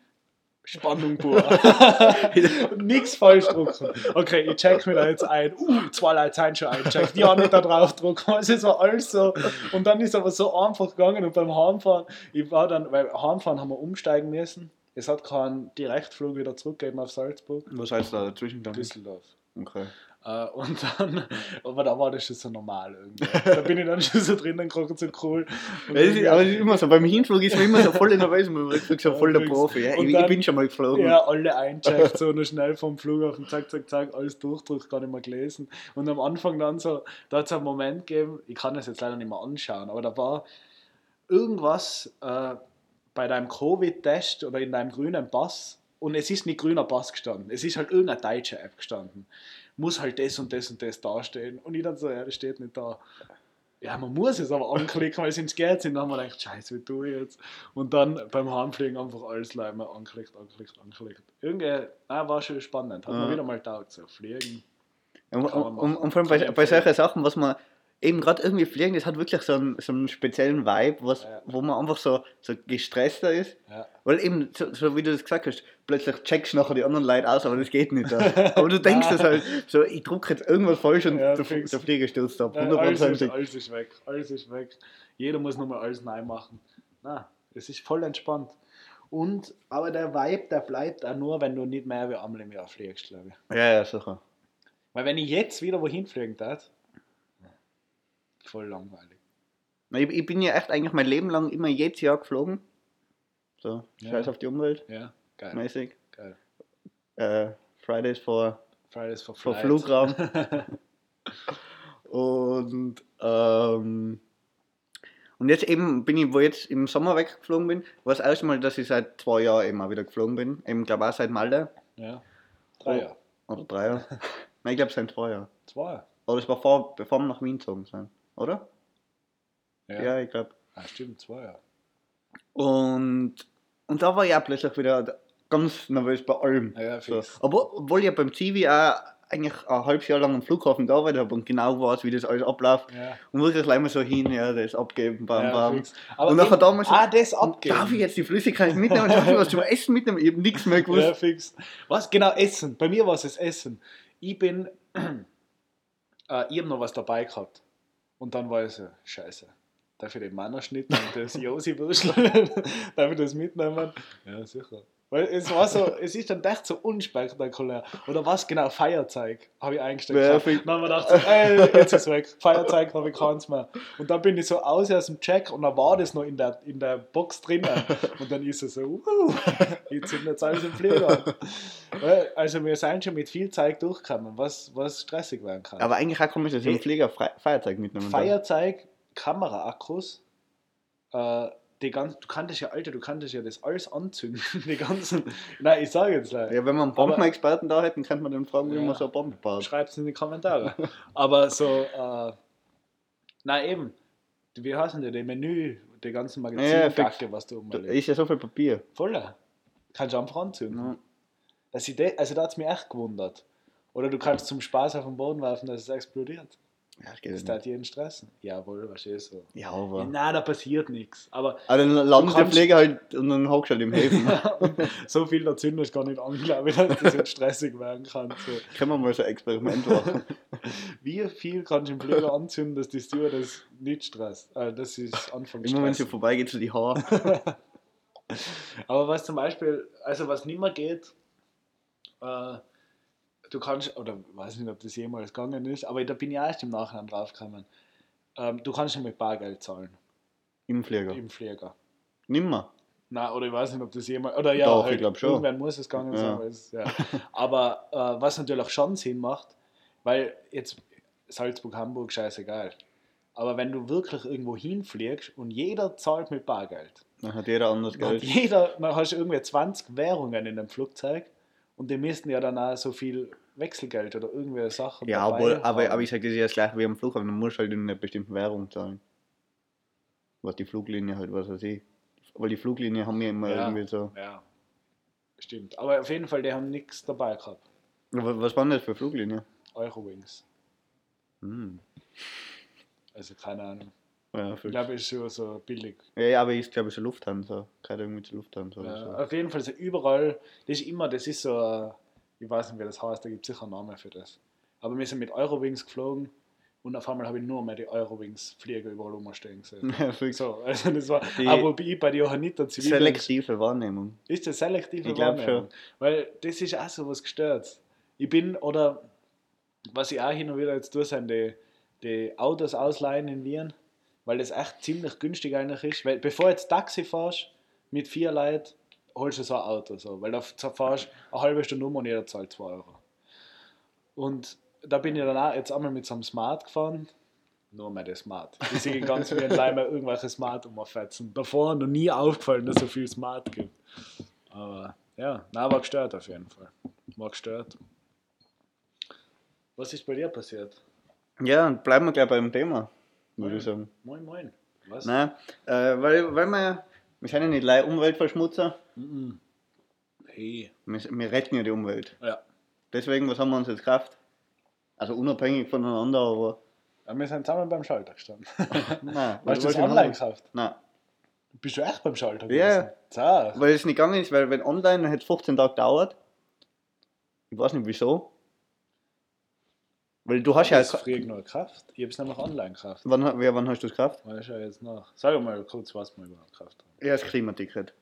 Spannung pur. Nix falsch drucken. Okay, ich check mir da jetzt ein. Uh, zwei Leute sind schon eingecheckt. Ja, nicht da drauf drucken. Es ist alles so. Und dann ist aber so einfach gegangen und beim Heimfahren, ich war dann, weil Heimfahren haben wir umsteigen müssen. Es hat keinen Direktflug wieder zurückgegeben auf Salzburg, Was heißt da dazwischen dann? Düsseldorf. Okay. Äh, und dann, aber da war das schon so normal irgendwie. Da bin ich dann schon so drinnen gekocht, so cool. Und das ist, aber das ist immer so, beim Hinflug ist man immer so voll nervös, man ist wirklich so voll der. Profi. Ja, ich, ich dann- bin schon mal geflogen. Ja, alle eincheckt, so noch schnell vom Flughafen, zack, zack, zack, alles durchdrückt, gar nicht mehr gelesen. Und am Anfang dann so, da hat es einen Moment gegeben, ich kann das jetzt leider nicht mehr anschauen, aber da war irgendwas äh, bei deinem Covid-Test oder in deinem grünen Pass und es ist nicht grüner Pass gestanden, es ist halt irgendeine deutsche App gestanden. Muss halt das und das und das dastehen. Und ich dann so, ja, das steht nicht da. Ja, man muss es aber anklicken, weil es ins Geld sind. Dann haben wir gedacht, scheiße, wie tue ich jetzt? Und dann beim Heimfliegen einfach alles leider anklickt, anklickt, anklickt. Irgendwie, ah, war schon spannend. Hat Ja. mir wieder mal taugt, so fliegen. Und, und, und, vor allem bei, bei solchen Sachen, was man eben gerade irgendwie fliegen, das hat wirklich so einen, so einen speziellen Vibe, was, Ja. wo man einfach so, so gestresster ist. Ja. Weil eben, so, so wie du das gesagt hast, plötzlich checkst du nachher die anderen Leute aus, aber das geht nicht. Aber du denkst das halt, so, ich drucke jetzt irgendwas falsch und Ja, der, der Flieger stürzt ab. Ja, alles, ist, alles ist weg, alles ist weg. Jeder muss nochmal alles neu machen. Na, es ist voll entspannt. Und, aber der Vibe, der bleibt auch nur, wenn du nicht mehr wie einmal im Jahr fliegst, glaube ich. Ja, ja, sicher. Weil wenn ich jetzt wieder wohin fliegen darf, voll langweilig. Ich, ich bin ja echt eigentlich mein Leben lang immer jedes Jahr geflogen. So, Ja. scheiß auf die Umwelt, Ja, geil. mäßig. geil. Äh, Fridays for, Fridays for for. Flugraum. Und, ähm, und jetzt eben bin ich, wo ich jetzt im Sommer weggeflogen bin, war es erste Mal, dass ich seit zwei Jahren eben auch wieder geflogen bin. Eben, glaube auch seit Malta. ja. Drei Oh. Jahre. Oder drei Jahre. Nein, ich glaube, es sind zwei Jahre. Zwei. Oder es war vor, bevor wir nach Wien gezogen sind. Oder? Ja, Ja, ich glaube. Ah, stimmt, zwei Jahre. Und, und da war ich auch plötzlich wieder ganz nervös bei allem. Ja, ja, So. Aber obwohl ich ja beim Zivi auch eigentlich ein halbes Jahr lang am Flughafen gearbeitet habe und genau weiß, wie das alles abläuft. Ja. Und wirklich gleich mal so hin, ja, das abgeben, bam, Ja, bam. Aber Und nachher damals ah, das abgeben. Darf ich jetzt die Flüssigkeit mitnehmen? Darf ich was zum Essen mitnehmen? Ich habe nichts mehr gewusst. Ja, fix. Was? Genau, Essen. Bei mir war es das Essen. Ich bin, äh, ich habe noch was dabei gehabt. Und dann war ich so, scheiße. Darf ich den Mannerschnitt und das Josi-Würstel, darf ich das mitnehmen? Ja, sicher. Weil es war so, es ist dann echt so unspektakulär. Oder was genau, Feierzeug habe ich eingesteckt. Ja, dann haben wir gedacht, so, ey, jetzt ist weg. Feierzeug habe ich keins mehr. Und dann bin ich so aus aus dem Check und dann war das noch in der, in der Box drinnen. Und dann ist es so, uh, jetzt sind jetzt alles im Flieger. Also wir sind schon mit viel Zeit durchgekommen, was, was stressig werden kann. Aber eigentlich auch komisch, dass ich im Flieger Feierzeug mitnehmen. Feierzeug, Kameraakkus, äh, die ganz, du kanntest ja, Alter, du kanntest ja das alles anzünden. Die ganzen. Nein, ich sage jetzt leider. Ja, wenn wir einen Bombenexperten da hätten, könnte man den fragen, wie Ja. man so eine Bombe baut. Schreibt es in die Kommentare. Aber so, äh, na eben, wie heißen die, die Menü, die ganzen Ja, Magazin-Gacke, was du umlegst. ist ja so viel Papier. Voller. Kannst du einfach anzünden. Ja. Ich de, also da hat es mich echt gewundert. Oder du kannst zum Spaß auf den Boden werfen, dass es explodiert. Ja, das Das ja tat jeden stressen. Jawohl, was ist so. Ja, Ja, aber. nein, da passiert nichts. Aber Aber dann landet der Pfleger halt und dann hockst du halt im Häfen. so viel der Zünder ist gar nicht an, glaube ich, dass das jetzt stressig werden kann. So. Können wir mal so ein Experiment machen. Wie viel kannst du im Flieger anzünden, dass die Stewardess nicht stresst? Äh, das ist Anfang Immer wenn sie Stress. vorbeigeht, so die Haare. Aber was zum Beispiel, also was nicht mehr geht, äh, du kannst, oder ich weiß nicht, ob das jemals gegangen ist, aber da bin ich erst im Nachhinein draufgekommen. Ähm, du kannst nicht mit Bargeld zahlen Im Flieger. im Flieger. Nimmer. Nein, oder ich weiß nicht, ob das jemals. Oder ja, Doch, ich halt, glaub schon. Irgendwann muss es gegangen sein. Ja. es- Ja. Aber äh, was natürlich schon Sinn macht, weil jetzt Salzburg, Hamburg, scheißegal. Aber wenn du wirklich irgendwo hinfliegst und jeder zahlt mit Bargeld, Dann hat jeder anders hat Geld. jeder, dann hast du irgendwie 20 Währungen in dem Flugzeug und die müssten ja dann auch so viel Wechselgeld oder irgendwelche Sachen. Ja, aber, aber, aber ich sage, das ist ja das gleiche wie am Flughafen. Du musst halt in einer bestimmten Währung zahlen. Was die Fluglinie halt, was weiß ich. Weil die Fluglinie haben ja immer Ja. irgendwie so. Ja, stimmt. Aber auf jeden Fall, die haben nichts dabei gehabt. Was was war denn das für Fluglinie? Eurowings. Hm. Also keine Ahnung. Ja, Ich glaube, ist so, so billig. ja, aber ich glaube, es ist Lufthansa. Gerade irgendwie zu Lufthansa oder Ja, so. auf jeden Fall so überall, das ist immer, das ist so, ich weiß nicht, wie das heißt, da gibt es sicher einen Namen für das. Aber wir sind mit Eurowings geflogen und auf einmal habe ich nur mehr die Eurowings-Flieger überall rumstehen gesehen. So, also das war, Die- aber ich bei der Johanniter Zivil Selektive Wahrnehmung. ist das selektive Ich Wahrnehmung. Weil das ist auch so was gestört. Ich bin, oder was ich auch hin und wieder jetzt tue, sind die, die Autos ausleihen in Wien, weil das echt ziemlich günstig eigentlich ist. Weil bevor jetzt Taxi fährst mit vier Leuten, holst du so ein Auto. So, weil da fahrst du eine halbe Stunde um und jeder zahlt 2 Euro. Und da bin ich dann auch jetzt einmal mit so einem Smart gefahren. Nur mehr der Smart. Die sind ganz wie ein Leimer irgendwelche Smart umfetzen. Davor noch nie aufgefallen, dass es so viel Smart gibt. Aber ja, na, war gestört auf jeden Fall. War gestört. Was ist bei dir passiert? Ja, bleiben wir gleich beim Thema, würde ich sagen. Moin, moin. Was? Nein, äh, weil, weil wir, wir sind ja nicht leider Umweltverschmutzer. Hey. wir, wir retten ja die Umwelt. Ja. Deswegen, was haben wir uns jetzt gekauft? Also unabhängig voneinander, aber. ja. Wir sind zusammen beim Schalter gestanden. Nein, Hast du das online gekauft? Nein, Bist du echt beim Schalter Ja. gewesen? Ja. weil es nicht gegangen ist, weil wenn online, dann hätte es 15 Tage gedauert. Ich weiß nicht wieso. Weil du hast ja. Das früher nur gekauft. Ich habe es nämlich online gekauft. Wann, wer, wann hast du es gekauft? Weiß ja jetzt nach. Sag mal kurz, was wir überhaupt gekauft haben. Ja, das Klimaticket.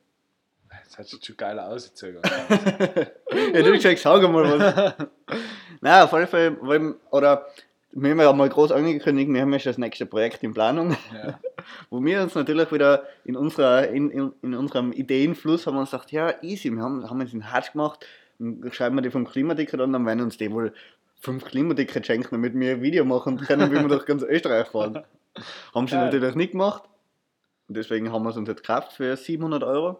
Das hat sich schon geiler ausgezogen. ja, du gesagt, sag mal was. Nein, auf alle Fälle, weil, oder wir haben ja mal groß angekündigt, wir haben ja schon das nächste Projekt in Planung, ja. wo wir uns natürlich wieder in, unserer, in, in, in unserem Ideenfluss haben uns gedacht, ja, easy, wir haben, haben uns den Hart gemacht, schreiben wir die vom Klimaticket an, dann werden uns die wohl fünf Klimaticket schenken, damit wir ein Video machen können, wie wir durch ganz Österreich fahren. Haben sie natürlich nicht gemacht. Und deswegen haben wir es uns jetzt gekauft für 700 Euro.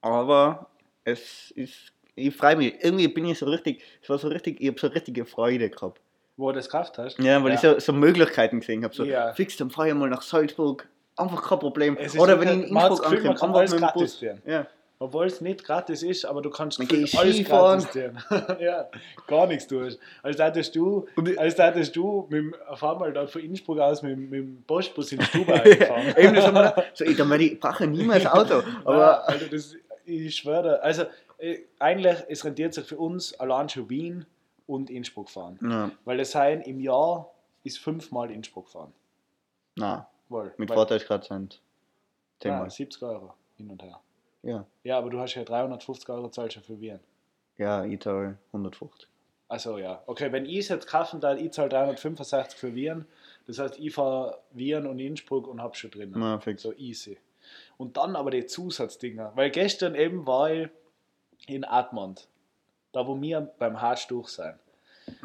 Aber es ist, ich freue mich. Irgendwie bin ich so richtig, es war so richtig, ich habe so richtige Freude gehabt. Wo du das gekauft hast? Ja, weil ich so, so Möglichkeiten gesehen habe. So, Ja. fix, dann fahre ich mal nach Salzburg. Einfach kein Problem. Oder wenn ich in Innsbruck ankomme, kann einfach mit dem Bus. Ja. Obwohl es nicht gratis ist, aber du kannst alles Skifahren. gratis tun. ja, gar nichts tust. Als hättest du, als hättest du mit, dem- auf einmal dort von Innsbruck aus mit, dem- mit dem Postbus in Stuba gefahren. Eben, das haben wir gedacht, so, ich, ich, brauche niemals Auto. Aber Aber also das, ich schwöre, also äh, eigentlich es rentiert sich für uns allein schon Wien und Innsbruck fahren. ja, Weil das sein im Jahr ist fünfmal Innsbruck fahren. na, Wohl. mit Weil- Vorteilsgrad sind. Ah, Zehnmal. 70 Euro hin und her. Ja. Ja, aber du hast ja 350 Euro zahlst du für Wien. ja, ich zahle 150. Also ja, okay, wenn ich es jetzt kaufen darf, ich zahle 365 für Wien. Das heißt, ich fahre Wien und Innsbruck und hab schon drin. Na, fix. So easy. Und dann aber die Zusatzdinger. Weil gestern eben war ich in Admont. Da wo wir beim Harz durch sein.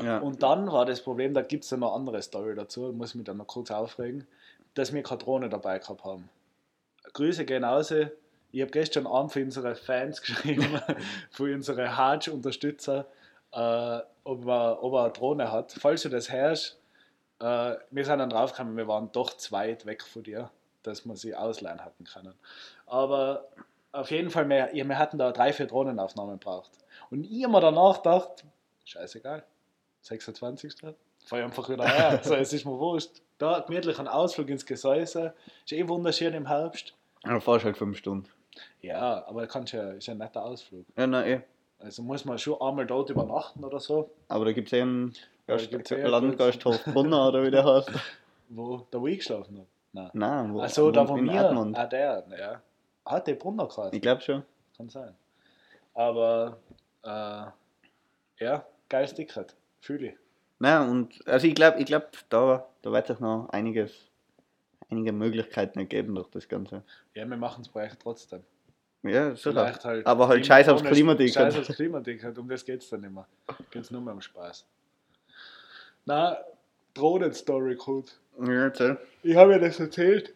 Ja. Und dann war das Problem, da gibt es noch eine andere Story dazu, muss mich dann noch kurz aufregen, dass wir keine Drohne dabei gehabt haben. Grüße gehen raus. Ich habe gestern Abend für unsere Fans geschrieben, für unsere Hajj-Unterstützer, äh, ob, er, ob er eine Drohne hat. Falls du das hörst, äh, wir sind dann draufgekommen, wir waren doch zu weit weg von dir, dass wir sie ausleihen hatten können. Aber auf jeden Fall, wir, wir hatten da drei, vier Drohnenaufnahmen gebraucht. Und ich habe mir danach gedacht, scheißegal, 26. Fahr ich einfach wieder her. so, es ist mir wurscht. Da gemütlich ein Ausflug ins Gesäuse. Ist eh wunderschön im Herbst. Dann fahrst du halt fünf Stunden. Ja, aber kannst ja, ist ja ein netter Ausflug. Ja, nein, eh. Also muss man schon einmal dort übernachten oder so. Aber da gibt es da Gast, gibt's eh Landgasthof Brunner oder wie der heißt. Wo, da wo ich geschlafen habe. Nein. Nein, wo, Achso, da wo in. Admont. Ah, der, ja. Hat der Brunner gerade. Ich glaube schon. Kann sein. Aber, äh, ja, geiles Ticket. Fühle ich. Nein, und also ich glaube, ich glaub, da, da wird es noch einiges, einige Möglichkeiten ergeben durch das Ganze. Ja, wir machen es bei euch trotzdem. Ja, sicher. Halt Aber halt scheiß aufs Klimaticket. Scheiß aufs Klimaticket, um das geht es dann immer. Geht es nur mehr um Spaß. Na, Drohnen-Story gut. Ja, erzähl. Ich habe ja das erzählt,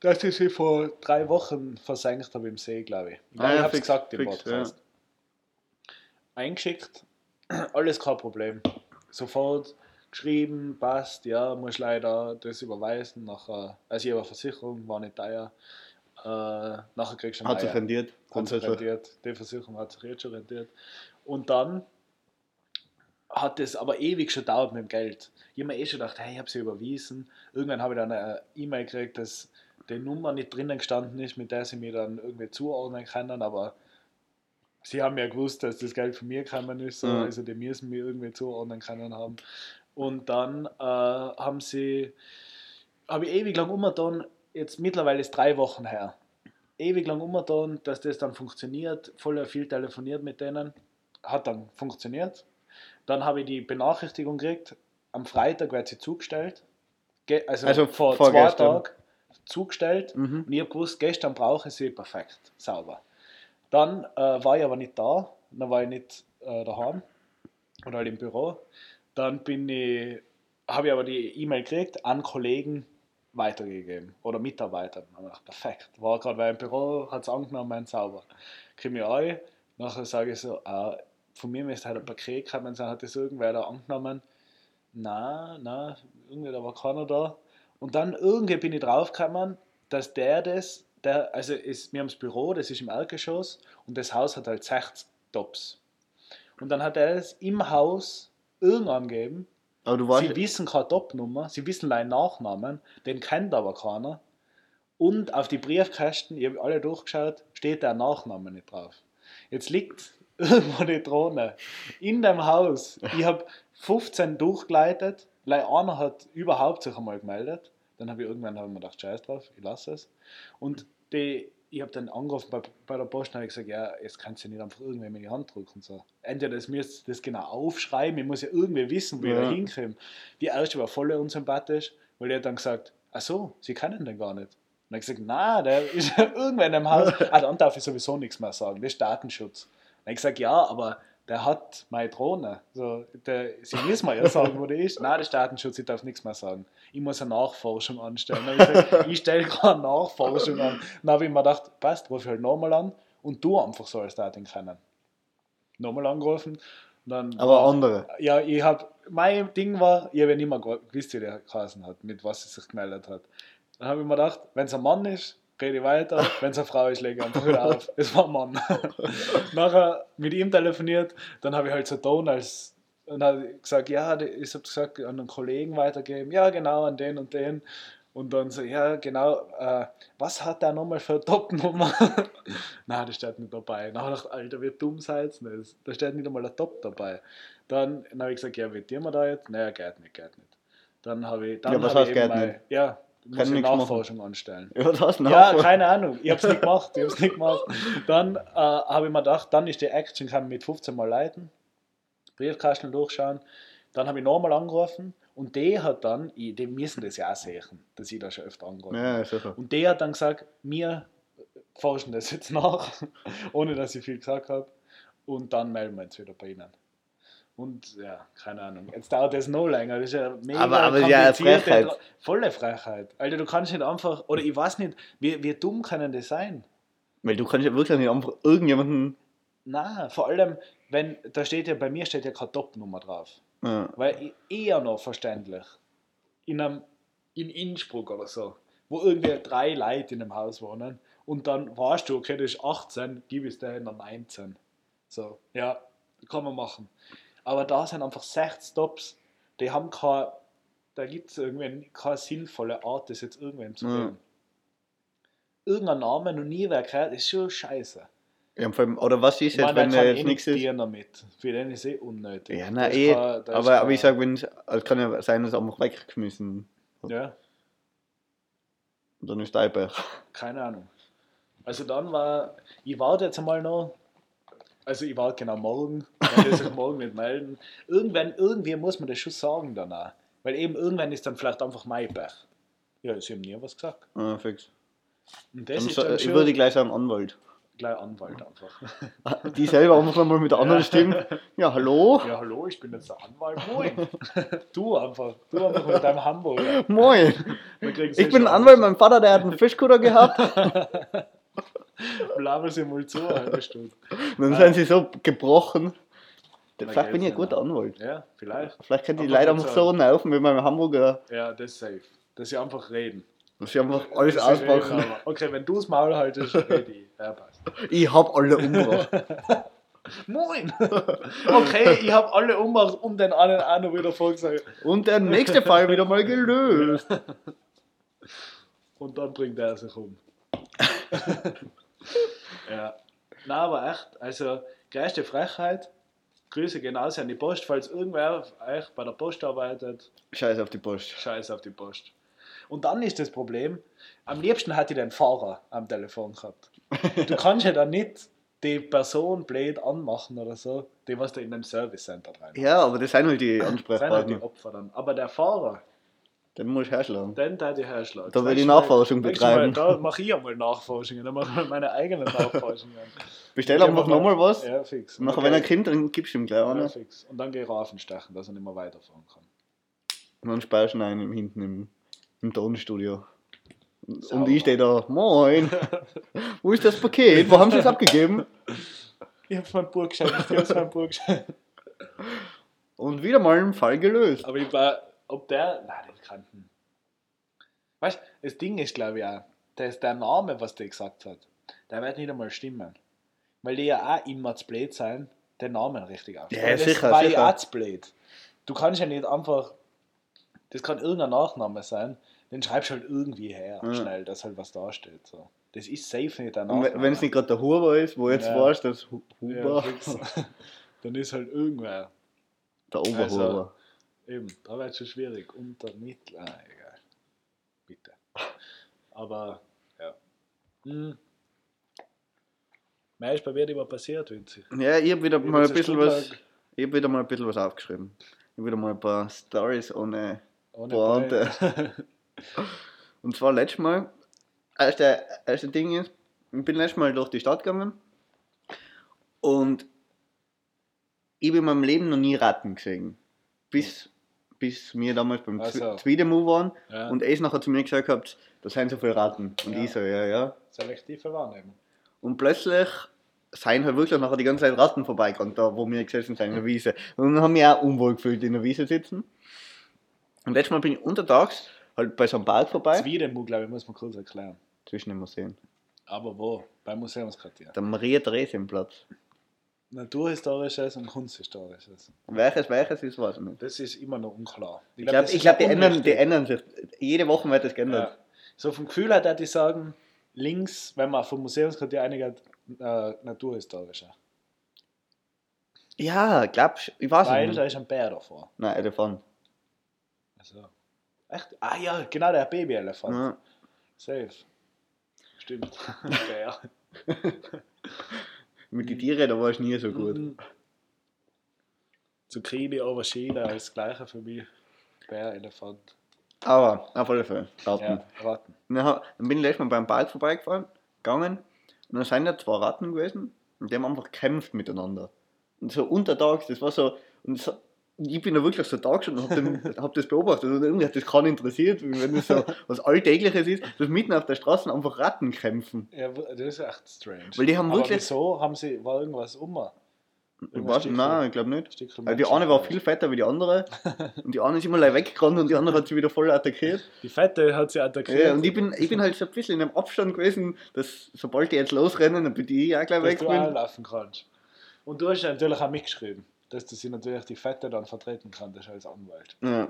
dass ich sie vor drei Wochen versenkt habe im See, glaube ich. Ah, ich ja, habe es gesagt im fix, Podcast. Eingeschickt, alles kein Problem. Sofort geschrieben, passt, ja, muss leider das überweisen. Nachher, also ich habe eine Versicherung, war nicht teuer. Äh, nachher kriegst du eine Hat sich rendiert. Hat sich rentiert. Die Versicherung hat sich jetzt schon rentiert. Und dann hat es aber ewig schon dauert mit dem Geld. Ich habe mir eh schon gedacht, hey, ich habe sie überwiesen. Irgendwann habe ich dann eine E-Mail gekriegt, dass die Nummer nicht drinnen gestanden ist, mit der sie mir dann irgendwie zuordnen können, aber sie haben ja gewusst, dass das Geld von mir gekommen ist, so, Mhm. also die müssen mir irgendwie zuordnen können haben. Und dann äh, haben sie, habe ich ewig lang umgetan, jetzt mittlerweile ist drei Wochen her, ewig lang umgetan, dass das dann funktioniert, voll viel telefoniert mit denen, hat dann funktioniert. Dann habe ich die Benachrichtigung gekriegt, am Freitag wird sie zugestellt, Ge also, Also vor zwei. Tagen zugestellt Mhm. und ich habe gewusst, gestern brauche ich sie perfekt, sauber. Dann äh, war ich aber nicht da, dann war ich nicht äh, daheim oder halt im Büro. Dann bin ich, habe ich aber die E-Mail gekriegt, an Kollegen weitergegeben oder Mitarbeitern. Dann gedacht, perfekt. War gerade bei im Büro, hat es angenommen, sauber. Kriege ich ein, nachher sage ich so, äh, von mir müsste halt ein Paket gekommen sein, hat das irgendwer da angenommen? Na, na, irgendwie da war keiner da. Und dann irgendwie bin ich draufgekommen, dass der das, der, also ist, wir haben das Büro, das ist im Erdgeschoss und das Haus hat halt 60 Tops. Und dann hat er es im Haus irgendwann gegeben. Aber du warst. Sie wissen keine Top-Nummer, sie wissen einen Nachnamen, den kennt aber keiner. Und auf die Briefkästen, ich habe alle durchgeschaut, steht der Nachname nicht drauf. Jetzt liegt irgendwo die Drohne in dem Haus. Ich habe 15 durchgeleitet, leider einer hat überhaupt sich einmal gemeldet. Dann habe ich irgendwann hab ich mir gedacht, scheiß drauf, ich lasse es. Und die, ich habe dann angerufen bei, bei der Post und habe gesagt, ja, jetzt kannst du nicht einfach irgendwem in die Hand drücken. So. Entweder das müsst das genau aufschreiben, ich muss ja irgendwie wissen, wie Ja. ich da hinkomme. Die erste war voll unsympathisch, weil die hat dann gesagt, ach so, sie kennen den gar nicht. Und dann habe ich gesagt, na, der ist ja irgendwann im Haus. Ah, dann darf ich sowieso nichts mehr sagen, das ist Datenschutz. Dann habe ich gesagt, ja, aber der hat meine Drohne. So, der, sie müssen mir ja sagen, wo der ist. Nein, ist Datenschutz, ich darf nichts mehr sagen. Ich muss eine Nachforschung anstellen. Habe ich gesagt, ich stelle gerade Nachforschung an. Dann habe ich mir gedacht, passt, ruf ich halt nochmal an und du einfach so als Daten kennen. Nochmal angerufen. Dann Aber andere. ja, ich habe, mein Ding war, ich habe ja nicht mehr gewusst, wie der geheißen hat, mit was sie sich gemeldet hat. Dann habe ich mir gedacht, wenn es ein Mann ist, rede weiter, wenn es eine Frau ist, lege ich einfach wieder auf. Es war ein Mann. Nachher mit ihm telefoniert, dann habe ich halt so Ton als, und habe gesagt, ja, ich habe gesagt, an einen Kollegen weitergeben, ja, genau, an den und den. Und dann so, ja, genau, äh, was hat der nochmal für eine Top-Nummer? Nein, das steht nicht dabei. Dann habe ich Alter, wie dumm seid ihr? Da steht nicht einmal ein Top dabei. Dann, dann habe ich gesagt, ja, wie wir da jetzt? Naja, geht nicht, geht nicht. Dann habe ich, dann Ja, was heißt eben geht mein, nicht? ja, muss Kann ich nichts machen. Nachforschung anstellen. Ja, das Ja, keine Ahnung. Ich habe es nicht gemacht. Ich habe es nicht gemacht. Dann äh, habe ich mir gedacht, dann ist die Action, kann mit 15 Mal leiten, Briefkasten durchschauen. Dann habe ich nochmal angerufen und die hat dann, ich, die müssen das ja auch sehen, dass ich da schon öfter angerufen habe. Ja, sicher. Und der hat dann gesagt, wir forschen das jetzt nach, ohne dass ich viel gesagt habe. Und dann melden wir uns wieder bei Ihnen. Und ja, keine Ahnung. Jetzt dauert das noch länger. Das ist ja mega Aber- aber ja, Frechheit. Volle Frechheit. Alter, du kannst nicht einfach, oder ich weiß nicht, wie, wie dumm kann das sein? Weil du kannst ja wirklich nicht einfach irgendjemanden. Na, vor allem, wenn, da steht ja, bei mir steht ja keine Top-Nummer drauf. Ja. Weil eher noch verständlich. In einem, in Innsbruck oder so, wo irgendwie drei Leute in einem Haus wohnen und dann weißt du, okay, das ist 18, gib es der in der 19. So, ja, kann man machen. Aber da sind einfach 60 Stops, die haben kein, da gibt es irgendwie keine sinnvolle Art, das jetzt irgendwem zu Ja. geben. Irgendein Name noch nie wer gehört, ist schon scheiße. Ja, allem, oder was ist Ich jetzt, meine, wenn da eh jetzt nichts ist? damit. Für den ist eh unnötig. Ja, na Das eh. kann- aber, aber kann- ich sag, wenn es es kann ja sein, dass einfach weggeschmissen. Ja, Dann ist dein Pech. keine Ahnung. Also dann war, ich warte jetzt einmal noch, also ich warte genau morgen, wenn die sich morgen nicht melden. Irgendwann, irgendwie muss man das schon sagen danach. Weil eben irgendwann ist dann vielleicht einfach mein Pech. Ja, sie haben nie was gesagt. Ah, fix. Und das Dann ist so, ich schon würde gleich sagen Anwalt. gleich Anwalt einfach. Die selber einfach nochmal mit der anderen Stimme. Ja, hallo? Ja, hallo, ich bin jetzt der Anwalt. Moin. Du einfach. Du einfach mit deinem Hamburger. Moin. Ich bin ein Anwalt, mein Vater, der hat einen Fischkutter gehabt. Blaber sie mal zu, eine Stunde. Und dann sind sie so gebrochen. Vielleicht bin ich ein guter Anwalt. Ja, vielleicht. Vielleicht können die Leute einfach so nerven wie beim Hamburger, Ja, das ist safe. Dass sie einfach reden. dass sie einfach alles auspacken. Okay, wenn du das Maul haltest, rede ich. Ja, passt. Ich hab alle umgebracht. Moin! Okay, ich habe alle umgemacht, um den einen auch noch wieder vorgesagt. Und der nächste Fall wieder mal gelöst. Und dann bringt er sich um. ja. Na, aber echt, also, größte Frechheit. Grüße genauso an die Post, falls irgendwer euch bei der Post arbeitet. Scheiß auf die Post. Scheiß auf die Post. Und dann ist das Problem, am liebsten hätte ich den Fahrer am Telefon gehabt. Du kannst ja dann nicht die Person blöd anmachen oder so, die was da in dem Service Center rein. Ja, aber das sind halt die Das sind halt die Ansprechpartner. Opfer dann. Aber der Fahrer, Den muss ich herschlagen. den da die herschlagen. Da will ich Nachforschung betreiben. Da mache ich einmal Nachforschungen, da mache ich meine eigenen Nachforschungen. Bestell Ich einfach mal- nochmal was. Ja, fix. Und nachher, Okay. wenn er kommt, dann gibst du ihm gleich ja, eine. fix. Und dann gehe ich Rafen stechen, dass er nicht mehr weiterfahren kann. Und dann du ihn einen hinten im, im Tonstudio. Und Sauber. ich stehe da, moin, wo ist das Paket? Wo haben sie es abgegeben? Ich hab's meinem Bruder geschenkt, ich hab's meinem Bruder geschenkt. Und wieder mal ein Fall gelöst. Aber ich war, ob der, nein, den kannten. Weißt du, das Ding ist, glaube ich, auch, dass der Name, was der gesagt hat, der wird nicht einmal stimmen. Weil die ja auch immer zu blöd sein, den Namen richtig aufzuschreiben. Ja, das sicher, war sicher. ja auch zu blöd. Du kannst ja nicht einfach, das kann irgendein Nachname sein, den schreibst du halt irgendwie her, Ja. schnell, dass halt was da steht. So. Das ist safe nicht der Nachname. wenn es nicht gerade der Huber ist, wo jetzt Ja. Hu- ja, Huber, fix. dann ist halt irgendwer. der Oberhuber. Also- Eben, da wird es schon schwierig. Unter Mittel. Ah, egal. Bitte. Aber, ja. Hm. Bei mir immer passiert, Vinzi. Ja, ich habe wieder Über mal ein diese bisschen Stunde was, ich hab wieder mal ein bisschen was aufgeschrieben. Ich habe wieder mal ein paar Stories ohne Ohne Pointe. Und zwar letztes Mal, erste, erste Ding ist, ich bin letztes Mal durch die Stadt gegangen und ich habe in meinem Leben noch nie Ratten gesehen. Bis, bis wir damals beim Ach so. Zwi- Zwiedemu waren ja, und es nachher zu mir gesagt habt, da sind so viele Ratten. Und Ja. ich so, ja, ja. selektive Wahrnehmung. Und plötzlich sind halt wirklich nachher die ganze Zeit Ratten vorbeigegangen, da wo wir gesessen sind in der Wiese. Und dann haben wir auch unwohl gefühlt in der Wiese sitzen. Und letztes Mal bin ich untertags halt bei so einem Park vorbei. Zwiedemu, glaube ich, muss man kurz erklären. Zwischen den Museen. Aber wo? Beim Museumsquartier. Der Maria-Theresienplatz. Naturhistorisches und Kunsthistorisches. Welches, welches ist, nicht. Das ist immer noch unklar. Ich glaube, ist glaub, die, ändern, die ändern sich. Jede Woche wird das geändert. Ja. So vom Gefühl her, dass ich sagen, links, wenn man vom Museumsquartier einigt, äh, naturhistorischer. Ja, glaubst ich weiß Weil es da nicht. ist ein Bär davor. Nein, Elefant. Also. Echt? Ah ja, genau, der Babyelefant. Ja. Safe. Stimmt. Bär. Mit den Tieren, da war ich nie so gut. Mhm. Zucchini, Aubergine, alles das gleiche für mich. Bär, Elefant. Aber auf alle Fälle. Ratten. Ja, Ratten. Dann dann bin ich letztes Mal beim Park vorbeigefahren, gegangen und dann sind da zwei Ratten gewesen und die haben einfach gekämpft miteinander. Und so untertags, das war so, und so, ich bin da wirklich so da gestanden und hab, hab das beobachtet und irgendwie hat das keinen interessiert, wenn das so was Alltägliches ist, dass mitten auf der Straße einfach Ratten kämpfen. Ja, das ist echt strange. Weil die haben Aber wirklich- wieso haben sie, war irgendwas um? Ich weiß, nein, ich glaube nicht. Also die eine war viel fetter wie die andere und die eine ist immer gleich weggerannt und die andere hat sie wieder voll attackiert. Die Fette hat sie attackiert. Ja, und ich bin, ich bin halt so ein bisschen in einem Abstand gewesen, dass sobald die jetzt losrennen, dann bin ich auch gleich dass weg. du Bin. anlaufen kannst. Und du hast natürlich auch mitgeschrieben, dass du sie natürlich die Fette dann vertreten kannst als Anwalt. Ja,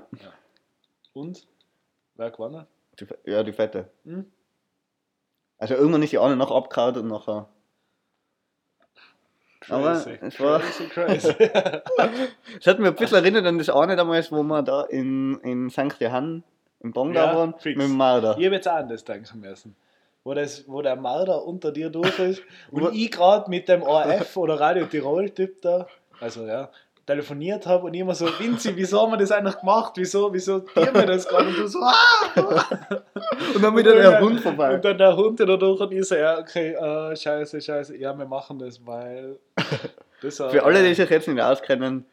Und? Wer gewonnen? die, ja, die Fette. Hm? Also irgendwann ist die eine noch abgehauen und nachher. Aber Crazy, es war- crazy, crazy. Es hat mir ein bisschen erinnert an das eine damals, wo wir da in, in St. Johann im Bong Ja, da waren, fix. mit dem Marder. ich habe jetzt auch an das denken müssen. Wo, das, wo der Marder unter dir durch ist und ich gerade mit dem ORF oder Radio Tirol-Typ da, also ja, telefoniert habe und immer so, Vinzi, wieso haben wir das eigentlich gemacht? Wieso, wieso tun wir das gerade? Und du so, ah! Und dann wieder der Hund vorbei. Und dann der Hund da durch und ich so, ja, okay, äh, scheiße, scheiße, ja, wir machen das, weil. Das Für alle, die sich jetzt nicht auskennen,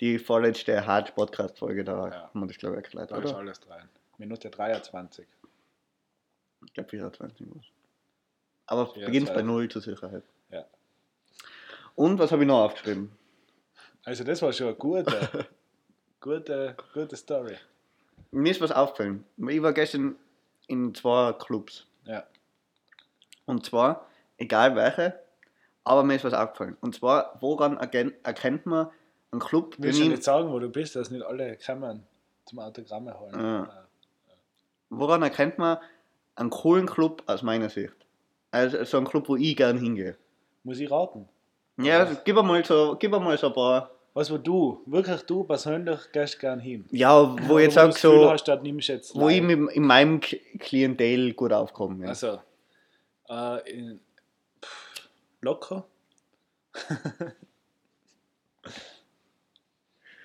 die vorletzte Hard-Podcast-Folge, da Ja. haben wir das, glaube ich, erklärt, Da ist oder? alles drin. Minute 23. Ich glaube, 24 was. Aber beginnt bei Null zur Sicherheit. Ja. Und was habe ich noch aufgeschrieben? Also, das war schon eine gute, gute, gute Story. Mir ist was aufgefallen. Ich war gestern in zwei Clubs. Ja. Und zwar, egal welche, aber mir ist was aufgefallen. Und zwar, woran erken- erkennt man einen Club, Willst du ich, nicht sagen, wo du bist, dass nicht alle kommen zum Autogramme holen? Ja. woran erkennt man einen coolen Club aus meiner Sicht? Also so ein Club, wo ich gern hingehe. Muss ich raten? Ja, also, gib mal so, gib mal so ein paar. Was, wo du, wirklich du persönlich gehst gern hin? Ja, wo ich jetzt Gefühl so, hast, jetzt wo ich mit, in meinem Klientel gut aufkomme. Ja. Also, äh, in, pff, locker.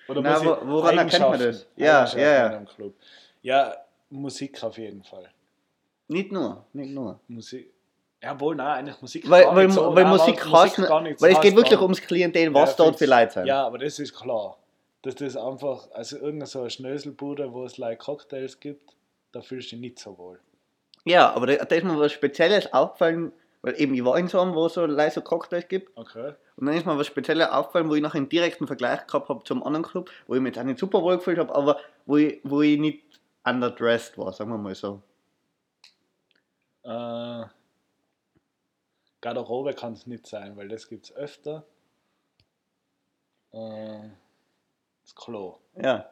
Oder ich wo- woran erkennt man das? Ja, ja, ja. Ja, Musik auf jeden Fall. Nicht nur, nicht nur. Musik. Ja, wohl, nein, eigentlich Musik Weil, gar weil, nicht so. weil Nein, Musik heißt, gar nicht, weil es geht wirklich ums Klientel, was Ja, dort für Leute sind. Ja, aber das ist klar. Dass das einfach, also irgendeine so eine Schnöselbude, wo es like Cocktails gibt, da fühlst du dich nicht so wohl. Ja, aber da, da ist mir was Spezielles aufgefallen, weil eben ich war in so einem, wo es so leise Cocktails gibt. Okay. Und dann ist mir was Spezielles aufgefallen, wo ich nachher einen direkten Vergleich gehabt habe zum anderen Club, wo ich mich jetzt auch nicht super wohl gefühlt habe, aber wo ich, wo ich nicht underdressed war, sagen wir mal so. Äh, Garderobe kann es nicht sein, weil das gibt es öfter. Äh, das Klo. Ja.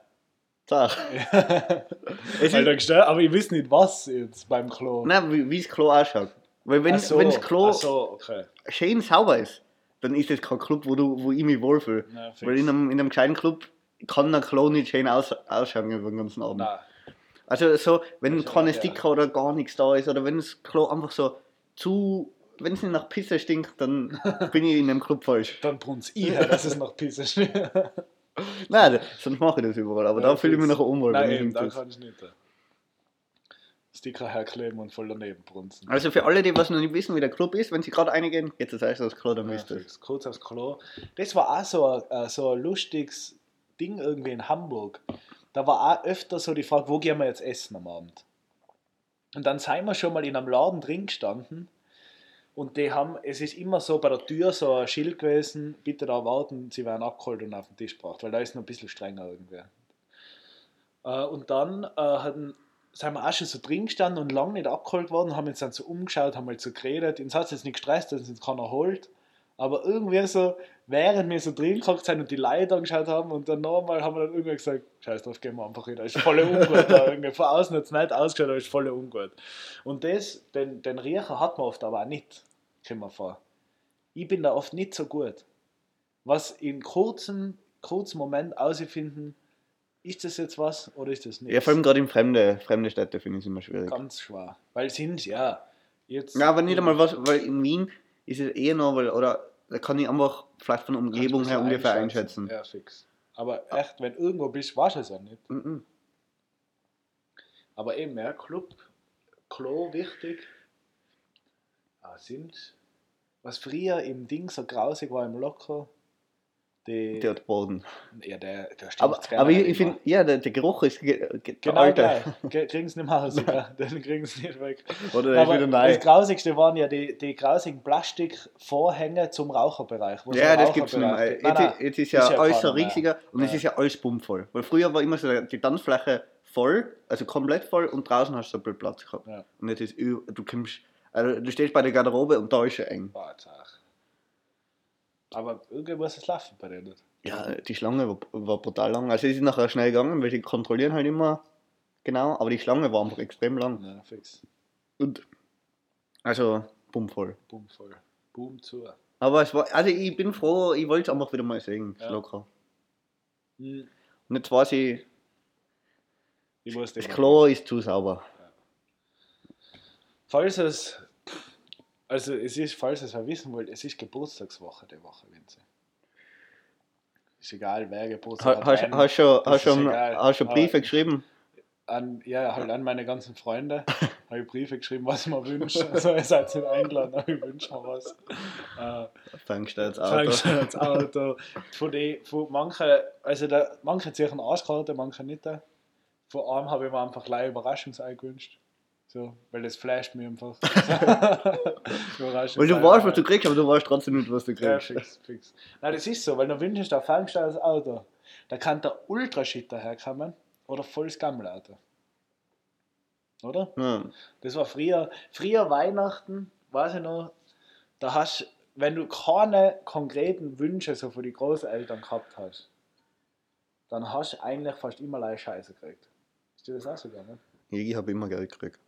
Es ist- gestört, aber ich weiß nicht, was jetzt beim Klo. Nein, wie, wie das Klo ausschaut. Weil wenn so, das Klo so, okay. schön sauber ist, dann ist das kein Club, wo, du, wo ich mich wohlfühle. Fix. Weil in einem, in einem gescheiten Club kann ein Klo nicht schön aus, ausschauen über den ganzen Abend. Nein. Also so, wenn keine auch, ja. Sticker oder gar nichts da ist oder wenn das Klo einfach so zu, wenn es nicht nach Pisse stinkt, dann bin ich in einem Club falsch. Dann brunst ich, dass es noch Pisse steht. Nein, sonst mache ich das überall, aber da fühle ich mich nachher unwohl. Nein, eben, da kann ich nicht. Sticker herkleben und voll daneben brunzen. Also für alle, die was noch nicht wissen, wie der Club ist, wenn sie gerade eingehen, geht das erst aufs Klo, dann Ja, wisst ihr. fix. Kurz aufs Klo. Das war auch so ein, äh, so ein lustiges Ding irgendwie in Hamburg. Da war auch öfter so die Frage, wo gehen wir jetzt essen am Abend? Und dann sind wir schon mal in einem Laden drin gestanden und die haben, es ist immer so bei der Tür so ein Schild gewesen, bitte da warten, sie werden abgeholt und auf den Tisch gebracht, weil da ist noch ein bisschen strenger irgendwie. Äh, und dann äh, hatten, sind wir auch schon so drin gestanden und lange nicht abgeholt worden, haben uns dann so umgeschaut, haben mal so geredet. Uns hat es jetzt nicht gestresst, dass uns keiner holt. Aber irgendwie so, während wir so drin gehockt sind und die Leute angeschaut haben und dann nochmal haben wir dann irgendwie gesagt, scheiß drauf, gehen wir einfach hin. Das ist voll ungut. da irgendwie. Von außen hat es nicht ausgeschaut, aber ist voll ungut. Und das, den, den Riecher hat man oft aber auch nicht, kommt mir vor. Ich bin da oft nicht so gut. Was in kurzem, kurzen Moment ausfinden, ist das jetzt was oder ist das nicht? Ja, vor allem gerade in fremde, fremde Städte finde ich es immer schwierig. Ganz schwer. Weil sind ja jetzt. Ja, aber nicht einmal was, weil in Wien ist es eher noch, weil, oder da kann ich einfach vielleicht von der Umgebung her ungefähr einschätzen. Ja, fix. Aber echt, wenn irgendwo bist, weißt du es ja nicht. Mhm. Aber eben, ja, Club, Klo wichtig. Ah, sind, was früher im Ding so grausig war im Locker, die, Der hat Boden. ja, der, der Aber, aber ich, finde, ja, der, der Geruch ist ge, ge, Genau alter. gleich. Kriegen sie nicht mehr raus, ja. Kriegen sie nicht weg. Oder der ist wieder neu. das Grausigste waren ja die, die grausigen Plastikvorhänge zum Raucherbereich. Ja, das gibt's nicht mehr. Gibt. Jetzt, Nein, nein, jetzt ist ja alles so riesiger und es ist ja alles bummvoll. Weil früher war immer so die Tanzfläche voll, also komplett voll und draußen hast du so viel Platz gehabt. Und jetzt ist du kommst, also du stehst bei der Garderobe und da ist es eng. Tag. Aber irgendwie muss es laufen bei denen. Ja, die Schlange war, war brutal lang. Also es ist nachher schnell gegangen, weil die kontrollieren halt immer genau, aber die Schlange war einfach extrem lang. Ja, fix. Und also bummvoll. Boom voll. Boom zu. Aber es war, also ich bin froh, ich wollte es einfach wieder mal sehen, Ja. locker. Hm, Und jetzt weiß ich, Ich muss das Klo ist zu sauber. Falls es. Also es ist, falls es wer wissen wollt, es ist Geburtstagswoche die Woche, Vinze. Ist egal, wer Geburtstag Ha- hat. Hast einen- hast schon, das hast schon, hast schon Aber- Briefe geschrieben? an, ja, halt an meine ganzen Freunde. habe ich Briefe geschrieben, was ich mir wünsche. Also ihr seid nicht eingeladen, aber ich wünsche mir was. Äh, Fängst du jetzt Fängst an? du ans Auto. Von, die, von manchen, also da, manche ziehen Arschkarte, manche nicht. Von einem habe ich mir einfach gleich Überraschungsei gewünscht. So, weil das flasht mir einfach. Weil du weißt, was du kriegst, aber du weißt trotzdem nicht, was du Ja, kriegst. fix, fix. Nein, das ist so, weil du, da fängst du das Auto. Da kann der Ultraschit daherkommen oder volles Gammelauto. Oder? Ja. Das war früher, früher Weihnachten, weiß ich noch, da hast wenn du keine konkreten Wünsche so von den Großeltern gehabt hast, dann hast du eigentlich fast immer leicht Scheiße gekriegt. Ist dir das auch so gegangen? Ich habe immer Geld gekriegt.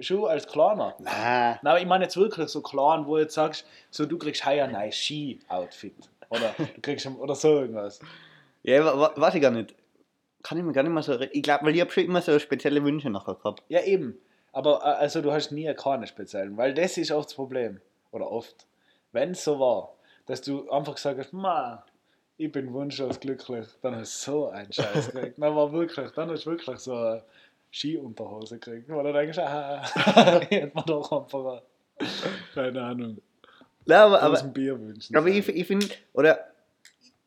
Schon als Kleiner? Nein. Nein, ich meine jetzt wirklich so klein, wo du jetzt sagst, so du kriegst heuer ein neues Ski-Outfit. Oder du kriegst oder so irgendwas. Ja, weiß ich gar nicht. Kann ich mir gar nicht mehr so. Ich glaube, weil ich habe schon immer so spezielle Wünsche nachher gehabt. Ja, eben. Aber äh, also du hast nie keine speziellen, weil das ist oft das Problem. Oder oft. Wenn es so war, dass du einfach gesagt hast, Ma, ich bin wunschlos glücklich, dann hast du so einen Scheiß gekriegt. Dann war wirklich, dann hast du wirklich so eine Skiunterhose gekriegt. Wo du denkst, ah, hätte man doch einfach, keine Ahnung, Ja, aber, aber, dem Bier wünschen. aber ich, ich finde, oder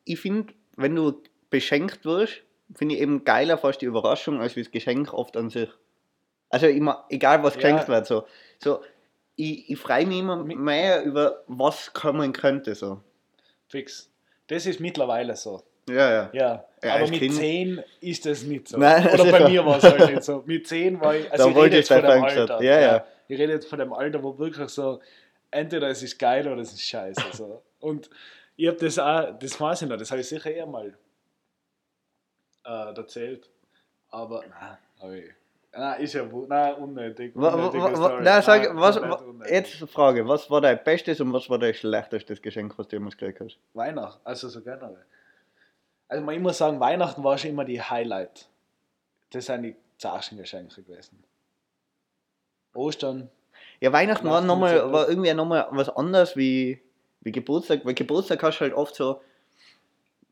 ich finde, wenn du beschenkt wirst, finde ich eben geiler fast die Überraschung, als wie das Geschenk oft an sich. Also immer, egal was Ja. geschenkt wird, so. so ich, ich freue mich immer mehr über was kommen könnte, so. Fix. Das ist mittlerweile so. Ja, ja. Ja, Ja, aber mit Kind- 10 ist das nicht so. Nein, Oder bei sicher. mir war es halt nicht so. Mit 10 war ich, also Da ich wollte rede ich jetzt von dem. Alter. Ja, ja. Ich rede jetzt von dem Alter, wo wirklich so, entweder es ist geil oder es ist scheiße. So. Und ich habe das auch, das weiß ich noch, das habe ich sicher eher mal äh, erzählt. Aber, nein, habe ich. Nein, ist ja nein, unnötig. Unnötige Story. na, sag, Nein, was, unnötig. jetzt Frage, was war dein bestes und was war dein schlechtestes Geschenk, was du jemals gekriegt hast? Weihnachten, also so generell. Also man- muss sagen, Weihnachten war schon immer die Highlight. Das sind die zarten Geschenke gewesen. Ostern, Ja, Weihnachten war, Weihnachten nochmal, so- war irgendwie nochmal was anderes wie, wie Geburtstag, weil Geburtstag hast du halt oft so,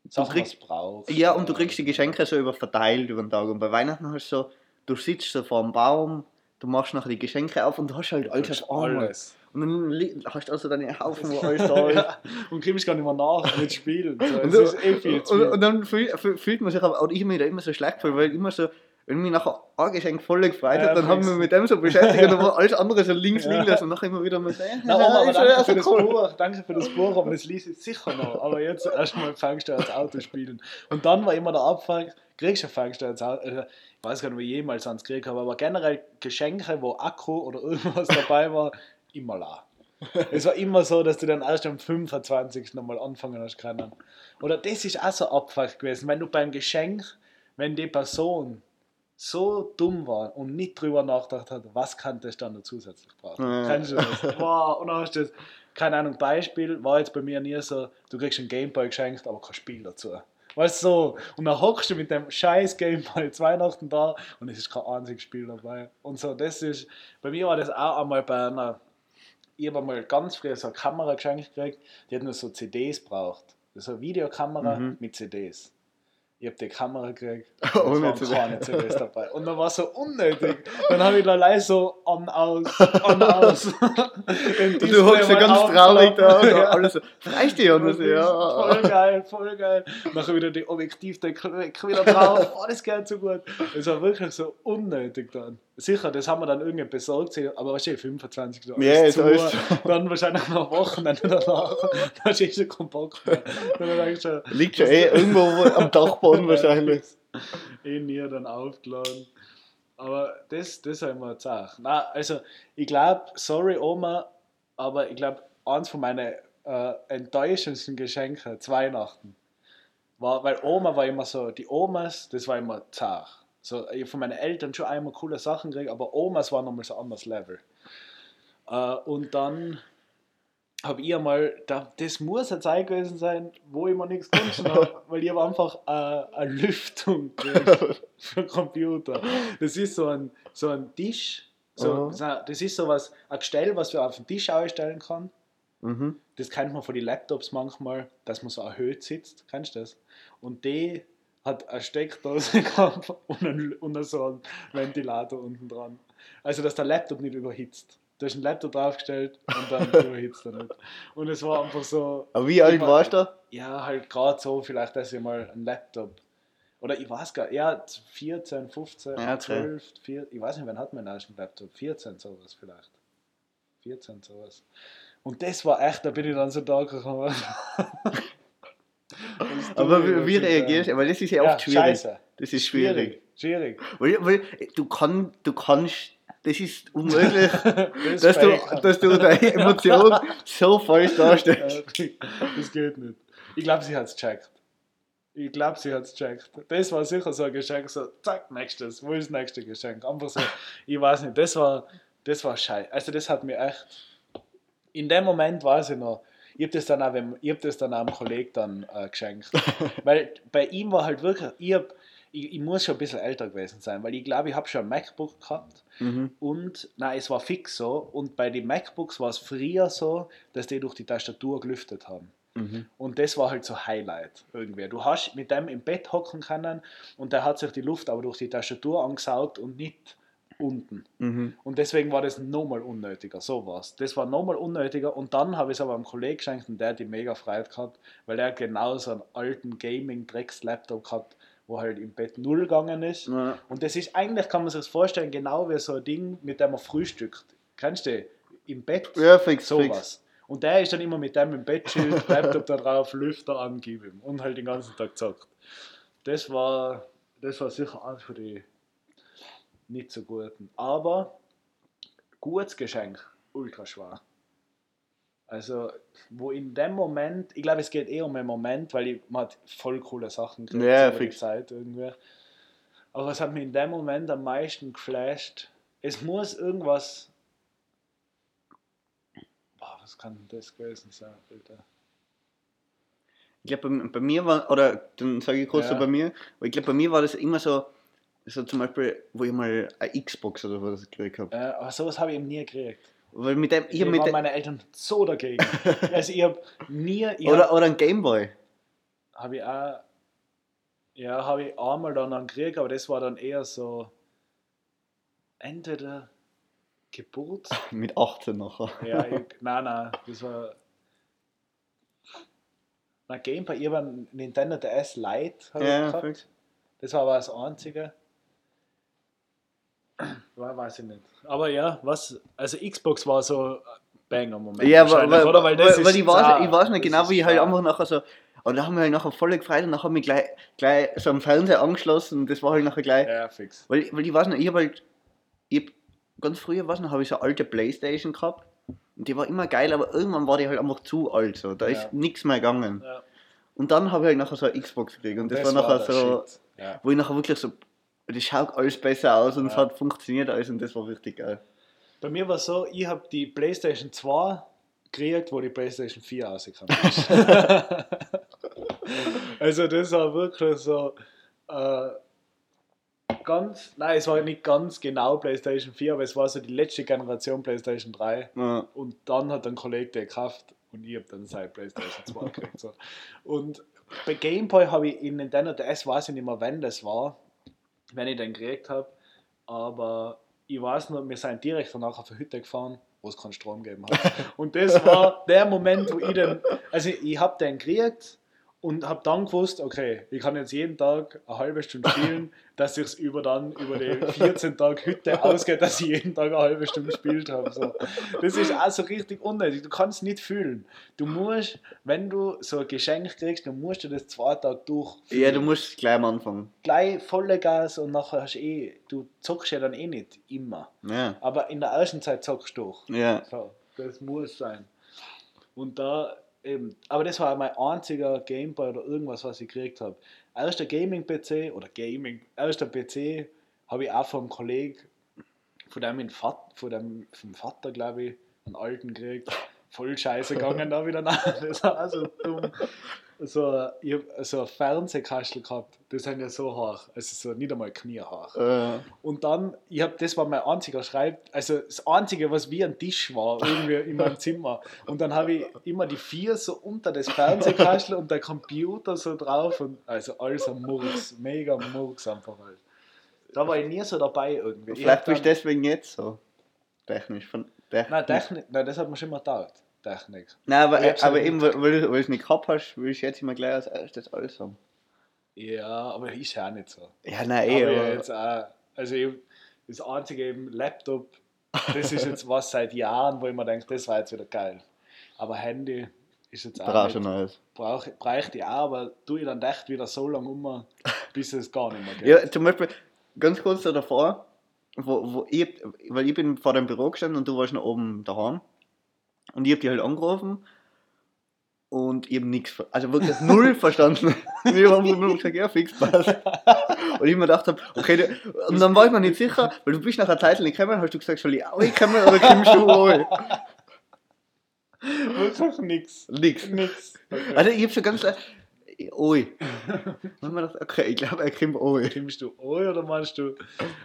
Sachen, kriegst- was brauchst. ja, und du kriegst die Geschenke so über verteilt über den Tag und bei Weihnachten hast du so, du sitzt so vor dem Baum, du machst nachher die Geschenke auf und du hast halt alles alles. Und dann hast du also deine Haufen, wo alles da ist. ja, und kommst gar nicht mehr nach mit Spielen. So, Und, ist eh und, und dann fühl, fühl, fühlt man sich aber, oder ich mich da immer so schlecht gefühlt, weil immer so, wenn mich nachher ein Geschenk voll gefreut hat, Ja, dann haben wir mit dem so beschäftigt und dann war alles andere so links liegen lassen und nachher immer wieder mal so, ja, Na, Oma, aber danke so für das cool. Buch, danke für das Buch, aber das liest ich sicher noch. Aber jetzt erstmal fängst du das Auto spielen. Und dann war immer der Abfang, kriegst du fängst du ans Auto. Ich weiß gar nicht, ob ich jemals ans gekriegt habe, aber generell Geschenke, wo Akku oder irgendwas dabei war, immer la. Es war immer so, dass du dann erst am 25. nochmal anfangen hast können. Oder das ist auch so Abfuck gewesen, wenn du beim Geschenk, wenn die Person so dumm war und nicht drüber nachgedacht hat, was kann das dann noch zusätzlich brauchen. Ja. Kennst du das? Wow, und dann hast du das, keine Ahnung, Beispiel, war jetzt bei mir nie so, du kriegst ein Gameboy geschenkt, aber kein Spiel dazu. Weißt du, so, und dann hockst du mit dem scheiß Gameboy zu Weihnachten da und es ist kein einziges Spiel dabei. Und so, das ist, bei mir war das auch einmal bei einer, ich habe mal ganz früh so eine Kamera geschenkt gekriegt, die hat nur so CDs braucht. So eine Videokamera Mhm. mit CDs. Ich habe die Kamera gekriegt. Und es waren keine CDs dabei. Und dann war es so unnötig. Dann habe ich da leise so an, aus, an, aus. Und du hockst ja ganz traurig da und Ja. alles so, reicht dir? Und so, ja. Voll geil, voll geil. Nachher wieder die Objektivdeckel weg, wieder drauf. Oh, das geht so gut. Es war wirklich so unnötig dann. Sicher, das haben wir dann irgendwie besorgt, aber du, 25 Jahre. Ja, ist alles zu. Dann wahrscheinlich noch Wochenende danach. Da eh schon keinen Bock mehr. Liegt schon eh irgendwo wo- am Dachboden wahrscheinlich. eh nie dann aufgeladen. Aber das, das habe ich mir gesagt. Na, also ich glaube, sorry Oma, aber ich glaube, eins von meinen äh, enttäuschendsten Geschenke zu Weihnachten war, weil Oma war immer so, die Omas, das war immer zart. So, ich von meinen Eltern schon einmal coole Sachen gekriegt, aber Omas waren nochmal so ein anderes Level. Äh, und dann habe ich einmal, da, das muss eine Zeit gewesen sein, wo ich mir nichts gewünscht habe, weil ich habe einfach äh, eine Lüftung für den Computer. Das ist so ein, so ein Tisch, so, so- das ist so was, ein Gestell, was man auf den Tisch ausstellen kann. Mhm. Das kennt man von den Laptops manchmal, dass man so erhöht sitzt. Kennst du das? Und die hat eine Steckdose gehabt und, ein, und so einen Ventilator unten dran. Also, dass der Laptop nicht überhitzt. Du hast einen Laptop draufgestellt und dann überhitzt er nicht. Und es war einfach so, Aber wie alt Immer- warst du da? ja, halt gerade so, vielleicht, dass ich mal einen Laptop. Oder ich weiß gar nicht, ja, 14, 15, Ja, okay. 12, 14, ich weiß nicht, wann hat man den ersten Laptop? 14, sowas vielleicht. 14, sowas. Und das war echt, da bin ich dann so da gekommen. Aber wie, wie reagierst du? Weil das ist ja oft schwierig. Scheiße. Das ist schwierig. Schwierig. Weil, weil du, kann, du kannst, das ist unmöglich, Das dass du, dass du deine Emotion so falsch darstellst. Das geht nicht. Ich glaube, sie hat es gecheckt. Ich glaube, sie hat es gecheckt. Das war sicher so ein Geschenk, so, zack, nächstes. Wo ist das nächste Geschenk? Einfach so, ich weiß nicht, das war, das war scheiße. Also, das hat mir echt. In dem Moment weiß ich noch, ich habe das dann auch, ich hab das dann auch einem Kollegen dann äh, geschenkt. weil bei ihm war halt wirklich, ich, hab, ich, ich muss schon ein bisschen älter gewesen sein, weil ich glaube, ich habe schon ein MacBook gehabt Mhm. und, nein, es war fix so. Und bei den MacBooks war es früher so, dass die durch die Tastatur gelüftet haben. Mhm. Und das war halt so Highlight irgendwie. Du hast mit dem im Bett hocken können und der hat sich die Luft aber durch die Tastatur angesaugt und nicht unten. Mhm. Und deswegen war das nochmal unnötiger, so war's. Das war nochmal unnötiger und dann habe ich es aber einem Kollegen geschenkt und der hat die mega Freude gehabt, weil er genau so einen alten Gaming-Drecks-Laptop gehabt, wo halt im Bett null gegangen ist. Ja. Und das ist eigentlich, kann man sich das vorstellen, genau wie so ein Ding, mit dem man frühstückt. Kennst du? Im Bett Ja, fix, fix. sowas. Und der ist dann immer mit dem im Bett chillt, Laptop da drauf, Lüfter angeben und halt den ganzen Tag zockt. Das war, das war sicher eins von die nicht so guten. Aber gutes Geschenk, ultra schwer. Also, wo in dem Moment, ich glaube, es geht eher um einen Moment, weil ich, man hat voll coole Sachen gekriegt Ja, über die. Zeit irgendwie. Aber es hat mich in dem Moment am meisten geflasht. Es muss irgendwas. Boah, was kann denn das gewesen sein, Alter? Ich glaube, bei, bei mir war, oder dann sage ich kurz Ja. so bei mir, weil ich glaube, bei mir war das immer so, so zum Beispiel, wo ich mal eine Xbox oder was gekriegt habe. Äh, aber sowas habe ich eben nie gekriegt. Weil mit dem, ich mit waren dem, meine Eltern so dagegen. also ich habe nie. Ich oder, hab, oder ein Gameboy. habe ich auch. Ja, habe ich einmal dann einen gekriegt, aber das war dann eher so. Entweder Geburt. Mit 18 nachher. Ja, ich, nein, nein, das war. Na, Gameboy, ich habe einen Nintendo DS Lite hab ich Ja, gehabt. Das war aber das Einzige. War, weiß ich nicht. Aber ja, was, also Xbox war so Banger Moment. Ja, weil, weil, oder? weil, das weil, ist ich, weiß, ich weiß nicht Das genau, wie ich halt einfach nachher so, und da haben wir halt nachher voll gefreut und dann haben wir gleich, gleich so am Fernseher angeschlossen und das war halt nachher gleich, Ja, fix. weil, weil ich weiß nicht, ich habe halt, ich hab, ganz früher, weiß nicht, habe ich so eine alte Playstation gehabt und die war immer geil, aber irgendwann war die halt einfach zu alt, so, da Ja. ist nichts mehr gegangen. Ja. Und dann habe ich halt nachher so eine Xbox gekriegt und das, war nachher der so. Ja. wo ich nachher wirklich so, das schaut alles besser aus und es Ja. hat funktioniert alles und das war richtig geil. Bei mir war es so, ich habe die PlayStation 2 gekriegt, wo die PlayStation 4 rausgekommen ist. also das war wirklich so äh, ganz, nein, es war nicht ganz genau PlayStation 4, aber es war so die letzte Generation PlayStation 3. Ja. Und dann hat ein Kollege der gekauft und ich habe dann seine PlayStation 2 gekriegt. So. Und bei Game Boy habe ich in Nintendo DS, weiß ich nicht mehr, wann das war, wenn ich den gekriegt habe, aber ich weiß nur, wir sind direkt danach auf eine Hütte gefahren, wo es keinen Strom gegeben hat. Und das war der Moment, wo ich dann, also ich habe den gekriegt und habe dann gewusst, okay, ich kann jetzt jeden Tag eine halbe Stunde spielen, dass ich es über dann über die 14 Tage Hütte ausgeht, dass ich jeden Tag eine halbe Stunde gespielt habe. So. Das ist auch so richtig unnötig. Du kannst es nicht fühlen. Du musst, wenn du so ein Geschenk kriegst, dann musst du das zwei Tage durch. Ja, du musst gleich am Anfang. Gleich volle Gas und nachher hast du eh, du zockst ja dann eh nicht immer. Ja. Aber in der ersten Zeit zockst du durch. Ja. So, das muss sein. Und da eben, aber das war mein einziger Gameboy oder irgendwas, was ich gekriegt habe. Erster Gaming-PC oder Gaming, erster PC habe ich auch vom Kollegen, von dem, von dem vom Vater, glaube ich, einen alten gekriegt. Voll scheiße gegangen da wieder nach. Das war so dumm. So, ich so ein Fernsehkastel gehabt, das sind ja so hoch, also so nicht einmal kniehoch. Äh, Und dann, ich hab, das war mein einziger Schreib, also das einzige, was wie ein Tisch war, irgendwie in meinem Zimmer. Und dann habe ich immer die vier so unter das Fernsehkastel und der Computer so drauf und also alles am Murks, mega Murks einfach halt. Da war ich nie so dabei irgendwie. Ich vielleicht bist du deswegen jetzt so. Technisch. Von, technisch. Nein, Technik, nein, das hat mir schon mal gedauert. Technik. Nein, aber, hab's aber eben, weil, weil du es nicht gehabt hast, will ich jetzt immer gleich als erstes alles haben. Ja, aber ist ja auch nicht so. Ja, nein, eh, aber jetzt auch, also ich, das einzige eben Laptop, das ist jetzt was seit Jahren, wo ich mir denke, das war jetzt wieder geil. Aber Handy ist jetzt auch brauchst du Neues. brauch, ich auch, aber tue ich dann echt wieder so lange um, bis es gar nicht mehr geht. Ja, zum Beispiel, ganz kurz da davor, wo, wo ich, weil ich bin vor dem Büro gestanden und du warst noch oben daheim. Und ich hab dich halt angerufen und ich hab nichts, also wirklich null verstanden. Und ich hab einfach nur gesagt, ja, fix, passt. Und ich mir gedacht hab, okay, du- und dann war ich mir nicht sicher, weil du bist nach einer Zeit nicht gekommen, hast du gesagt, soll ich auch kommen oder kommst du auch? Wirklich nix. Nix. Nix. Okay. Also ich hab so ganz, oi. Und ich mir gedacht, okay, ich glaube, er kommt oi. Kommst du Oi oder meinst du?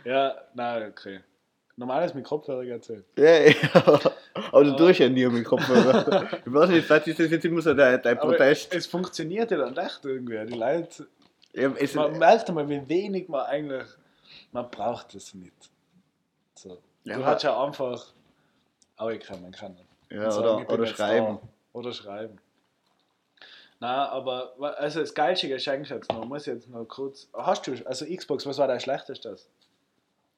Ja, nein, okay. Normales mit Kopfhörer erzählt. Ja, ja. Aber du tust ja nie mit Kopfhörer. Ich weiß nicht, vielleicht ist das jetzt immer so dein, dein Aber Protest. es funktioniert ja dann echt irgendwie. Die Leute, Ja, man merkt einmal, wie wenig man eigentlich, man braucht es nicht. So. Ja, du aber- hast ja einfach Aue kommen können. ja, Und sagen, ich oder, oder schreiben. da. Oder schreiben. Na, aber also das geilste Geschenk jetzt noch, muss ich jetzt noch kurz. Hast du, also Xbox, was war dein schlechtestes?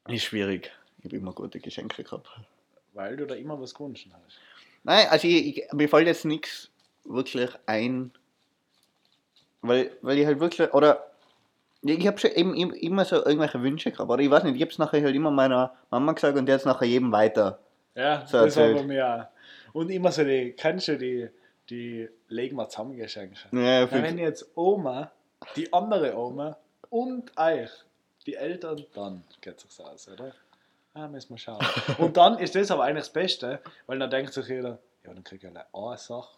Ist schwierig. Ich habe immer gute Geschenke gehabt. Weil du da immer was gewünscht hast. Nein, also ich, ich, mir fällt jetzt nichts wirklich ein. Weil, weil ich halt wirklich, oder ich habe schon eben, im- immer so irgendwelche Wünsche gehabt, oder ich weiß nicht, ich habe es nachher halt immer meiner Mama gesagt und die hat es nachher jedem weiter. Ja, So das war erzählt. bei mir auch. Und immer so die, kennst du die, die legen wir zusammen Geschenke. Ja, fix. wenn jetzt Oma, die andere Oma und euch, die Eltern, dann geht es aus, oder? Ah, müssen wir schauen. Und dann ist das aber eigentlich das Beste, weil dann denkt sich jeder, ja, dann krieg ich eine eine Sache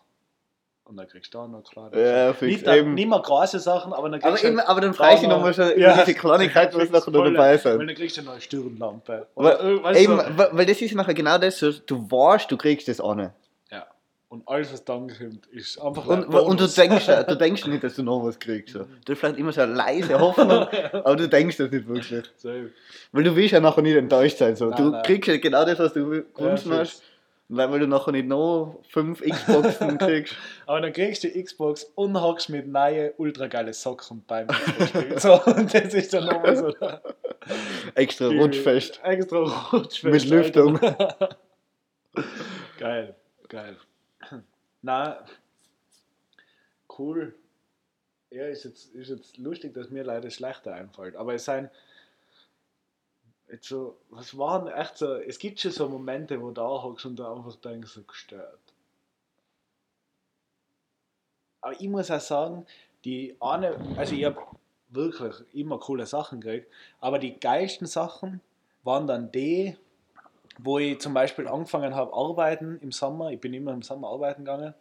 und dann kriegst du da noch klar. Ja, fix, nicht, dann, eben. nicht mehr große Sachen, aber dann aber, kriegst du eben, aber dann frage ich nochmal schon über ja, diese Kleinigkeiten, was fix, nachher noch dabei Weil sind. dann kriegst du eine neue Stirnlampe. Aber Oder, weißt eben, du, weil weil das ist nachher genau das, so, du weißt, du kriegst das auch nicht. Und alles, was dann kommt, ist einfach Und, ein und du denkst, du denkst nicht, dass du noch was kriegst. So. Du hast vielleicht immer so eine leise Hoffnung, aber du denkst das nicht wirklich. Weil du willst ja nachher nicht enttäuscht sein. So. Nein, du nein. kriegst ja genau das, was du gewünscht fix. hast. Weil, weil du nachher nicht noch fünf Xboxen kriegst. Aber dann kriegst du die Xbox und hockst mit neuen, ultra geile Socken beim Xbox-Spiel. So, und das ist dann nochmal so Extra rutschfest. Extra rutschfest. Mit Lüftung. Geil, geil. Na, cool. Ja, ist jetzt, ist jetzt lustig, dass mir leider schlechter einfällt. Aber es sind jetzt so, was waren echt so, es gibt schon so Momente, wo du da hockst und da einfach denkst, so gestört. Aber ich muss auch sagen, die eine, also ich habe wirklich immer coole Sachen gekriegt, aber die geilsten Sachen waren dann die, wo ich zum Beispiel angefangen habe arbeiten im Sommer. Ich bin immer im Sommer arbeiten gegangen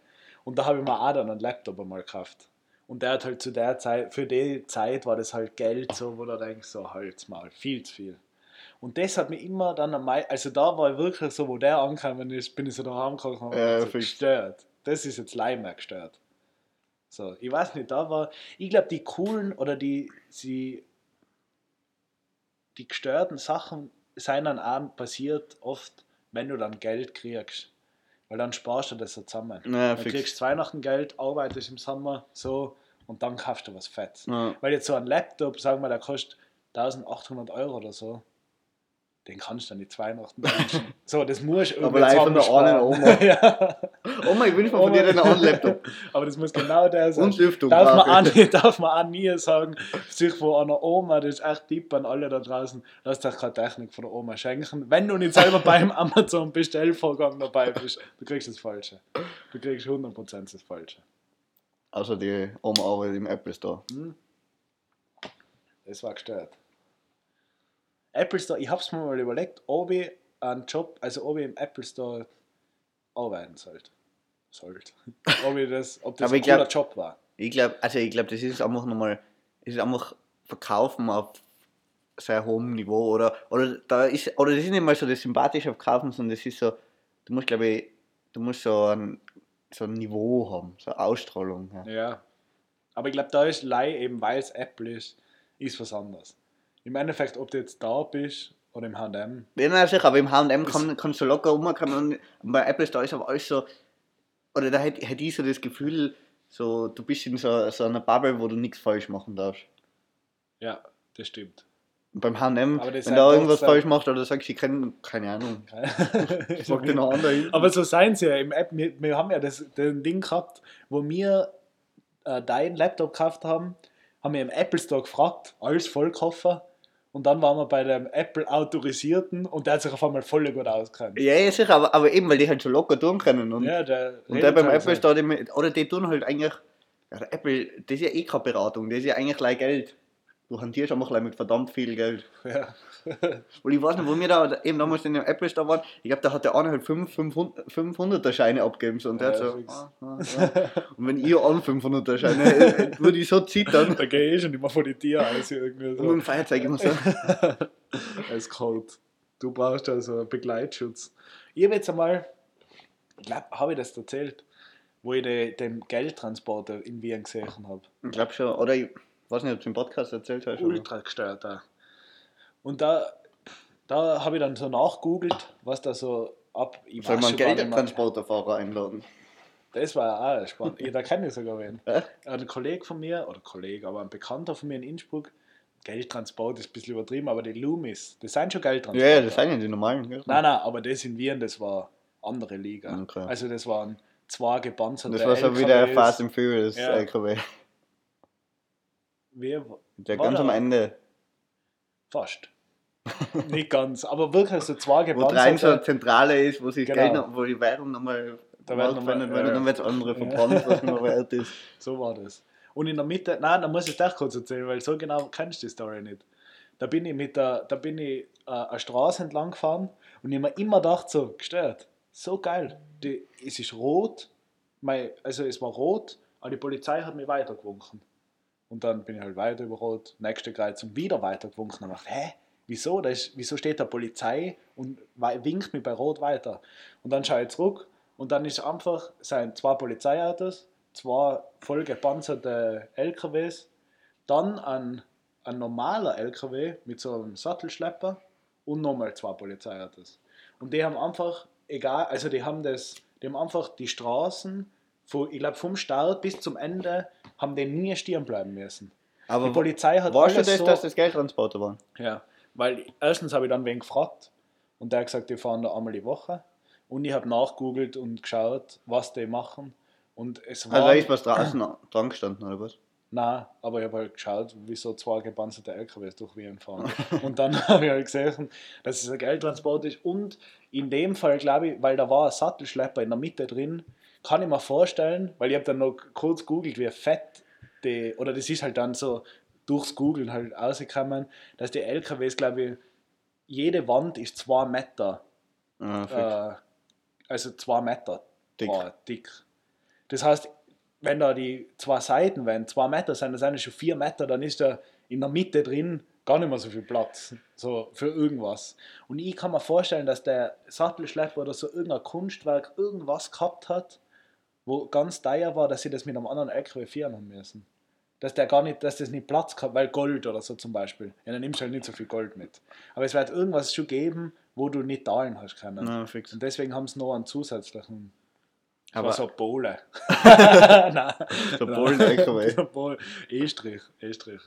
und da habe ich mir auch dann einen Laptop einmal gekauft. Und der hat halt zu der Zeit, für die Zeit war das halt Geld so, wo du denkst, so halt's mal, viel zu viel. Und das hat mich immer dann am meisten, also da war ich wirklich so, wo der angekommen ist, bin ich so daheim gekommen und hab so gestört. Das ist jetzt leider gestört. So, ich weiß nicht, da war, ich glaube, die coolen oder die, sie, die gestörten Sachen sind dann auch passiert oft, wenn du dann Geld kriegst. Weil dann sparst du das so zusammen. Ja, dann fix. kriegst du Weihnachten Geld, arbeitest im Sommer so und dann kaufst du was Fettes. Ja. Weil jetzt so ein Laptop, sagen wir, der kostet 1800 Euro oder so, den kannst du nicht Weihnachten wünschen. So, das musst du Aber von der einen Oma. ja, Oma, ich wünsche mir von dir einen anderen Laptop. aber das muss genau der sein. Und Lüftung. Darf man, auch nie, darf man auch nie sagen, sich von einer Oma, das ist echt Tipp an alle da draußen, lasst euch keine Technik von der Oma schenken. Wenn du nicht selber beim Amazon Bestellvorgang dabei bist, du kriegst das Falsche. Du kriegst 100% das Falsche. Also die Oma arbeitet im Apple Store. Hm? Das war gestört. Apple Store, ich hab's mir mal überlegt, ob ich einen Job, also ob ich im Apple Store arbeiten sollte. Sollte. ob, ich das, ob das ein ich glaub- cooler Job war. Ich glaube, also ich glaube, das ist einfach nochmal, es ist einfach Verkaufen auf sehr hohem Niveau oder oder da ist oder das ist nicht mal so das sympathische Verkaufen, sondern das ist so, du musst glaube ich, du musst so ein so ein Niveau haben, so eine Ausstrahlung. Ja. Ja. Aber ich glaube, da ist Lei eben, weil es Apple ist, ist was anderes. Im Endeffekt, ob du jetzt da bist oder im HM, Ja, nein, sicher, aber im H&M kann, kannst du locker rumkommen und bei Apple Store ist aber alles so, oder da hätte hätte ich so das Gefühl, so, du bist in so, so einer Bubble, wo du nichts falsch machen darfst. ja, das stimmt. Und beim H&M, wenn da irgendwas falsch machst oder sagst, ich kenne, keine Ahnung, sag dir noch andere hin. Aber so seien sie ja im App. Wir, wir haben ja das, das Ding gehabt, wo wir äh, deinen Laptop gekauft haben, haben wir im Apple Store gefragt, alles Vollkoffer. Und dann waren wir bei dem Apple Autorisierten und der hat sich auf einmal voll gut ausgekannt. Ja, ja, sicher, aber, aber eben, weil die halt so locker tun können. Und, Ja, der und der beim Apple Store, die, oder die tun halt eigentlich, ja, Apple, das ist ja eh keine Beratung, das ist ja eigentlich gleich Geld. Du hantierst einfach gleich mit verdammt viel Geld. so. Ja. Und ich weiß nicht, wo wir da eben damals in dem Apple Store waren, ich glaube, da hat der eine halt 5 500er Scheine abgegeben. So, und Ja, so, ah, ah, ah. Und wenn ich an 500er Scheine hätte, würde ich so zittern. da gehe ich schon immer vor die Tür aus. Irgendwie Und mit so. dem Feuerzeug immer so. Es ist kalt. Du brauchst also einen Begleitschutz. Ich habe jetzt einmal, ich glaube, habe ich das erzählt, wo ich den, den Geldtransporter in Wien gesehen habe. Ich glaube schon, oder ich weiß nicht, ob du im Podcast erzählt hast. ultra gestört da. Und da, da habe ich dann so nachgoogelt, was da so ab. Ich Soll man. Geldtransporterfahrer einladen? Das war auch spannend. Ja, da kenne ich sogar wen. Äh? Ein Kollege von mir, oder Kollege, aber ein Bekannter von mir in Innsbruck, Geldtransport ist ein bisschen übertrieben, aber die Loomis, das sind schon Ja, Geldtransporter. ja, das sind ja die normalen. Nein, nein, aber das in Wien, das war andere Liga. Okay. Also das waren zwei gepanzerte Das war so wie der. Fast and Furious Ja. LKW. Wer, Der War ganz da- am Ende, fast. Nicht ganz, aber wirklich so zwei wo rein so eine. Zentrale ist, wo sich Genau. Geld, wo die Währung nochmal Da wird noch mal- verwendet wird ja, und dann wird andere verbrannt, was noch wert ist. So war das. Und in der Mitte, nein, da muss ich es doch kurz erzählen, weil so genau kennst du die Story nicht. Da bin ich mit der, da bin ich äh, eine Straße entlang gefahren und ich mir immer gedacht, so gestört, so geil. Die, es ist rot, mein, also es war rot, aber die Polizei hat mich weitergewunken. Und dann bin ich halt weiter über Rot, nächste Kreuzung wieder weitergewunken und dachte, hä, wieso? Da ist, wieso steht da Polizei und winkt mich bei Rot weiter? Und dann schaue ich zurück und dann ist einfach, sind zwei Polizeiautos, zwei voll gepanzerte LKWs, dann ein, ein normaler LKW mit so einem Sattelschlepper und nochmal zwei Polizeiautos. Und die haben einfach, egal, also die haben das, die haben einfach die Straßen, von, ich glaube vom Start bis zum Ende, haben die nie stehen bleiben müssen. Die Aber Polizei hat weißt du das, so, dass das Geldtransporter waren? ja, weil erstens habe ich dann wen gefragt und der hat gesagt, die fahren da einmal die Woche. Und ich habe nachgoogelt und geschaut, was die machen. Und es war. Also da ist was draußen dran gestanden, oder was? Nein, aber ich habe halt geschaut, wieso zwei gepanzerte LKWs durch Wien fahren. und dann habe ich halt gesehen, dass es ein Geldtransport ist. Und in dem Fall, glaube ich, weil da war ein Sattelschlepper in der Mitte drin, kann ich mir vorstellen, weil ich habe dann noch kurz googelt, wie fett die, oder das ist halt dann so durchs Googlen halt rausgekommen, dass die LKWs, glaube ich, jede Wand ist zwei Meter, Ah, äh, also zwei Meter Dick. breit, dick. Das heißt, wenn da die zwei Seiten, wenn zwei Meter sind, das sind ja schon vier Meter, dann ist da in der Mitte drin gar nicht mehr so viel Platz so für irgendwas. Und ich kann mir vorstellen, dass der Sattelschlepper oder so irgendein Kunstwerk irgendwas gehabt hat, wo ganz teuer war, dass sie das mit einem anderen LKW fahren haben müssen. Dass der gar nicht, dass das nicht Platz gehabt, weil Gold oder so zum Beispiel. Ja, dann nimmst du halt nicht so viel Gold mit. Aber es wird irgendwas schon geben, wo du nicht zahlen hast können. Na, fix. Und deswegen haben sie noch einen zusätzlichen. Aber- so Bowle. Nein. So Polen-LKW. E-Strich. E-Strich.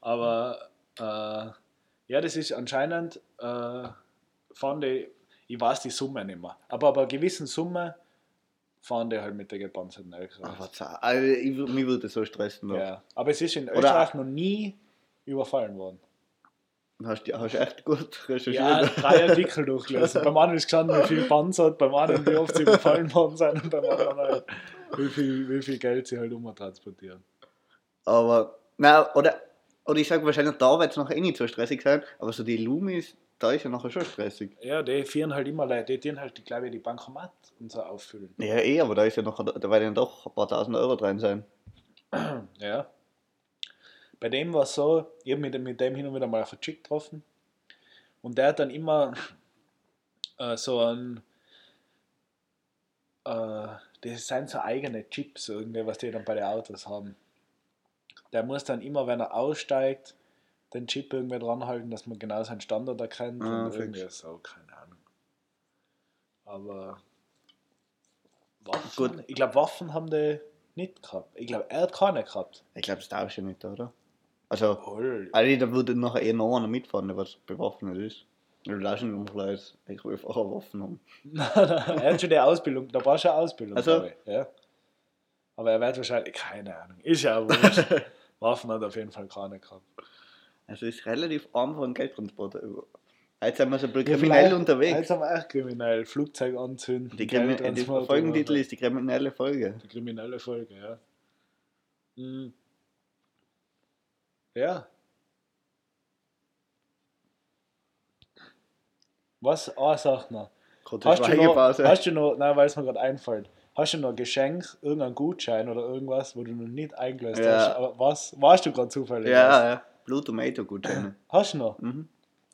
Aber äh, ja, das ist anscheinend, äh, fand ich, ich weiß die Summe nicht mehr. Aber bei einer gewissen Summe fahren die halt mit der gepanzerten za- also, ich, mich würde das so stressen. Ja. Ja. Aber es ist in Oder- Österreich noch nie überfallen worden. Hast du hast echt gut recherchiert? Ja, drei Artikel durchgelesen. beim einen ist gestanden, wie viel Panzer hat, beim anderen, wie oft sie überfallen worden sind und beim anderen halt, wie viel, wie viel Geld sie halt umtransportieren. Aber, na, oder, oder ich sage wahrscheinlich, da wird es noch eh nicht so stressig sein, aber so die Lumis, da ist ja nachher schon stressig. Ja, die führen halt immer Leute, die tun halt, glaube ich, die Bankomat und so auffüllen. Ja, eh, aber da ist ja noch, da werden ja doch ein paar tausend Euro drin sein. Ja. Bei dem war es so, ich habe mit, mit dem hin und wieder mal auf einen Chick getroffen und der hat dann immer äh, so ein, äh, das sind so eigene Chips irgendwie, was die dann bei den Autos haben. Der muss dann immer, wenn er aussteigt, den Chip irgendwie dranhalten, dass man genau seinen Standort erkennt Ah, und fix. irgendwie so, keine Ahnung. Aber Waffen, Gut. ich glaube Waffen haben die nicht gehabt. Ich glaube, er hat keine gehabt. Ich glaube, das darfst du nicht, oder? Also, also da würde nachher eher noch einer mitfahren, der was bewaffnet ist. Du darfst nicht umgleich, ich will einfach eine Waffen haben. Nein, nein, er hat schon die Ausbildung, da war schon Ausbildung, Also? ich. Ja. Aber er wird wahrscheinlich, keine Ahnung, ist ja auch wurscht. Waffen hat auf jeden Fall keine gehabt. Also es ist relativ einfach ein Geldtransporter. Jetzt sind wir so ein bisschen Ja, kriminell vielleicht- unterwegs. Jetzt haben wir echt kriminell. Flugzeug anzünden. Die, Krimi die Folgentitel ist die kriminelle Folge. Die kriminelle Folge, ja. Mhm. Ja. Was? Ah, sag noch. Hast du, noch, hast du noch, nein, weil es mir gerade einfällt, hast du noch ein Geschenk, irgendein Gutschein oder irgendwas, wo du noch nicht eingelöst Ja. hast? Aber was? Warst du gerade zufällig? was? Ja, ja. Blue Tomato Gutscheine. Hast du noch? Mhm.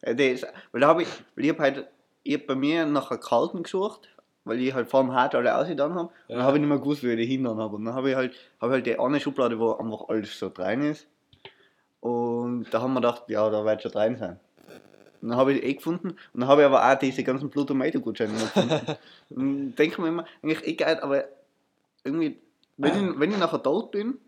Ja, ist, weil da habe ich, weil ich habe halt, ich hab bei mir nach einem kalten gesucht, weil ich halt vor dem Hart alle ausgetan habe. Und Ja. dann habe ich nicht mehr gewusst, wie ich die hindern habe. Und dann habe ich halt, ich halt die eine Schublade, wo einfach alles so rein ist. Und da haben wir gedacht, ja, da wird schon rein sein. Und dann habe ich die eh gefunden. Und dann habe ich aber auch diese ganzen Blue Tomato Gutscheine gefunden. und denke mir immer, eigentlich eh geil, aber irgendwie, wenn ich, wenn ich nachher tot bin,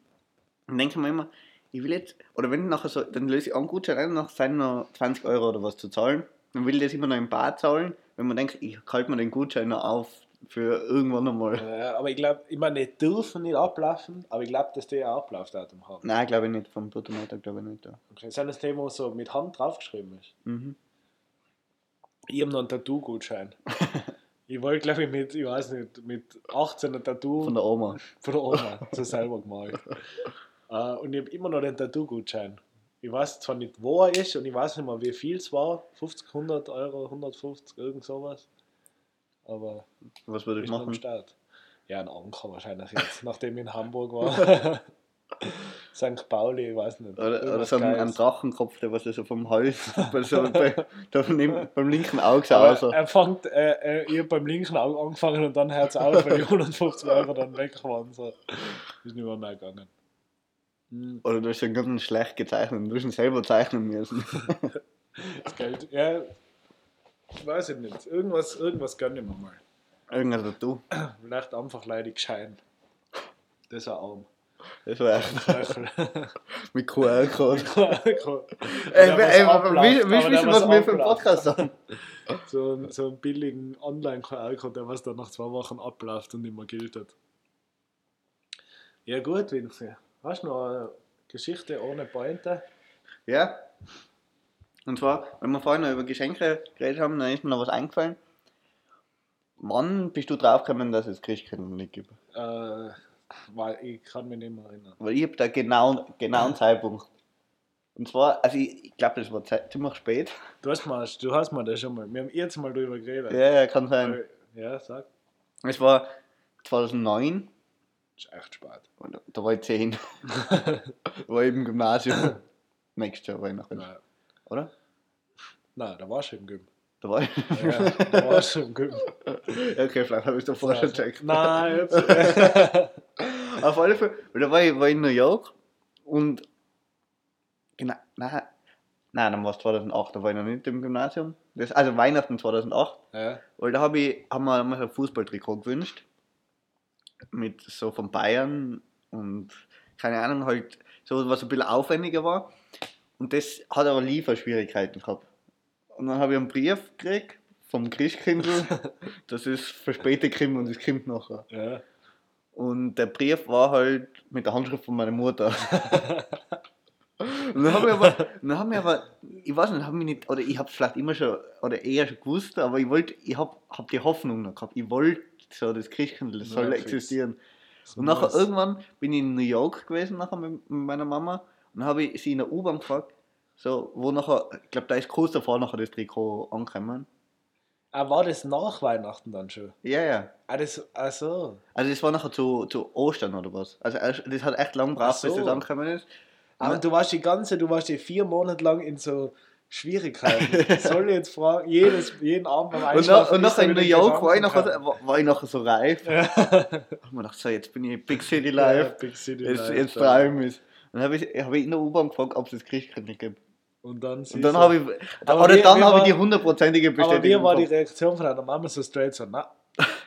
dann denke ich mir immer, ich will jetzt, oder wenn ich nachher so, dann löse ich einen Gutschein ein, nach sind noch 20 Euro oder was zu zahlen, dann will ich das immer noch im Bar zahlen, wenn man denkt, ich halte mir den Gutschein noch auf für irgendwann einmal. Ja, aber ich glaube, ich meine, die dürfen nicht ablaufen, aber ich glaube, dass die ein Ablaufdatum haben. Nein, glaube ich nicht, vom Bruttometer glaube ich nicht. Ja. Okay, sind das wo so mit Hand draufgeschrieben ist? Mhm. Ich habe noch einen Tattoo-Gutschein. ich wollte, glaube ich, mit, ich weiß nicht, mit 18 ein Tattoo Von der Oma. von der Oma so selber gemalt. äh, und ich habe immer noch den Tattoo-Gutschein. Ich weiß zwar nicht, wo er ist und ich weiß nicht mehr, wie viel es war. 50, 100 Euro, 150, irgend sowas. Aber Was würde ich machen? Start. Ja, ein Anker wahrscheinlich jetzt, nachdem ich in Hamburg war. St. Pauli, ich weiß nicht. Oder, oder Irgendwas so ein. Drachenkopf, der was so vom Hals, so, bei, da neben, beim linken Auge so Aber aus. er fängt, äh, äh, ich habe beim linken Auge angefangen und dann hört es auf, weil die 150 Euro dann weg waren. So. Ist nicht mehr, mehr gegangen. Hm, Oder du hast schon ganz schlecht gezeichnet, du hast ihn selber zeichnen müssen. Das Geld, ja, weiß ich nicht. Irgendwas, irgendwas gönne ich mir mal. Irgendein Tattoo. Vielleicht einfach leidig schein. Das ist ein Arm. Das war echt mit QR-Code. Ey, Ey, willst du wissen, was wir für einen Podcast haben? So, einen- so einen billigen Online-QR-Code, der was dann nach zwei Wochen abläuft und nicht mehr gilt hat. Ja gut, Vinci. Hast du noch eine Geschichte ohne Pointe? Ja. Und zwar, wenn wir vorhin noch über Geschenke geredet haben, dann ist mir noch was eingefallen. Wann bist du draufgekommen, dass es Christkindl nicht gibt? Äh, weil ich kann mich nicht mehr erinnern. Weil ich habe da genau genauen Zeitpunkt. Und zwar, also ich, ich glaube, das war ze- ziemlich spät. Du hast, mal, du hast mal das schon mal. Wir haben jetzt mal drüber geredet. Ja, ja, kann sein. Ja, sag. Es war 2009, Das ist echt spät. und da war ich 10. war ich im Gymnasium. Nächstes Jahr war ich noch, Nein, oder? Nein da warst du im Gym. Da war ich. Ja, da war schon gut. okay, vielleicht habe ich es vorher schon gecheckt. Nein, jetzt. Auf alle Fälle, da war ich, war ich in New York und genau, nein, nein, dann war es 2008, da war ich noch nicht im Gymnasium. Das, also Weihnachten 2008, ja. weil da habe ich, haben wir mir ein Fußballtrikot gewünscht. Mit so von Bayern und keine Ahnung, halt so was ein bisschen aufwendiger war. Und das hat aber Lieferschwierigkeiten gehabt. Und dann habe ich einen Brief gekriegt vom Christkindl, das ist verspätet gekommen und es kommt nachher. ja. Und der Brief war halt mit der Handschrift von meiner Mutter. und dann haben wir aber, dann haben wir aber, ich weiß nicht, haben wir nicht, oder ich habe vielleicht immer schon, oder eher schon gewusst, aber ich wollte, ich habe hab die Hoffnung noch gehabt, ich wollte so das Christkindl, das Ja, soll existieren. So Und nachher muss. irgendwann bin ich in New York gewesen, nachher mit, mit meiner Mama, und dann habe ich sie in der U-Bahn gefragt, so, wo nachher, ich glaube, da ist kurz davor nachher das Trikot angekommen. Ah, war das nach Weihnachten dann schon? Ja, ja. Ah, das, ach so. Also das war nachher zu, zu Ostern oder was. Also das hat echt lang gebraucht, Ach bis so. das angekommen ist. Ah, und du warst die ganze, du warst die vier Monate lang in so Schwierigkeiten. Soll ich jetzt fragen, jedes, jeden Abend beim Und, Einschlafen. nach, und nachher er in New York war ich, nachher, war, ich nachher so reif. Ja. Ich mir gedacht, so, jetzt bin ich Big City Ja, Life. Big City Jetzt, Life, jetzt ja. träume ich. Dann habe ich, hab ich in der U-Bahn gefragt, ob es das Christkindl gibt. Und dann, Und dann habe ich, Aber oder wie- dann habe ich die hundertprozentige Aber Bestätigung wie war die. Reaktion von deiner Mama so straight so, na?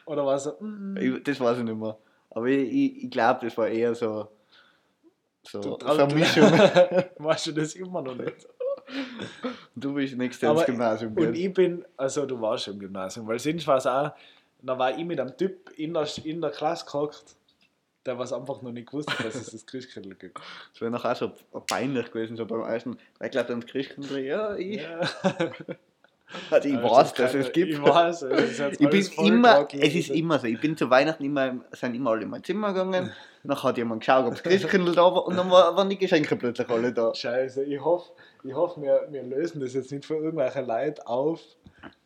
Oder war so, mm. Ich- Das weiß ich nicht mehr. Aber ich, ich, ich glaube, das war eher so, so, Du so eine Mischung. weißt du das immer noch nicht? du bist nächstes Aber- ins Gymnasium. Und gell? ich bin, also du warst schon im Gymnasium, weil sonst war es auch, da war ich mit einem Typ in der, in der Klasse gehockt, der was einfach noch nicht gewusst hat, dass es das Christkindl gibt. Das wäre nachher so peinlich gewesen, so beim ersten. Ich glaube, dann Christkindl, ja, ich, Ja. also ich weiß, das dass es gibt. Ich weiß, es ist Ich bin immer, es ist immer so, ich bin zu Weihnachten immer, sind immer alle in mein Zimmer gegangen, dann hat jemand geschaut, ob das Christkindl da war und dann war, waren die Geschenke plötzlich alle da. Scheiße, ich hoffe, ich hoff, wir, wir lösen das jetzt nicht für irgendwelche Leute auf.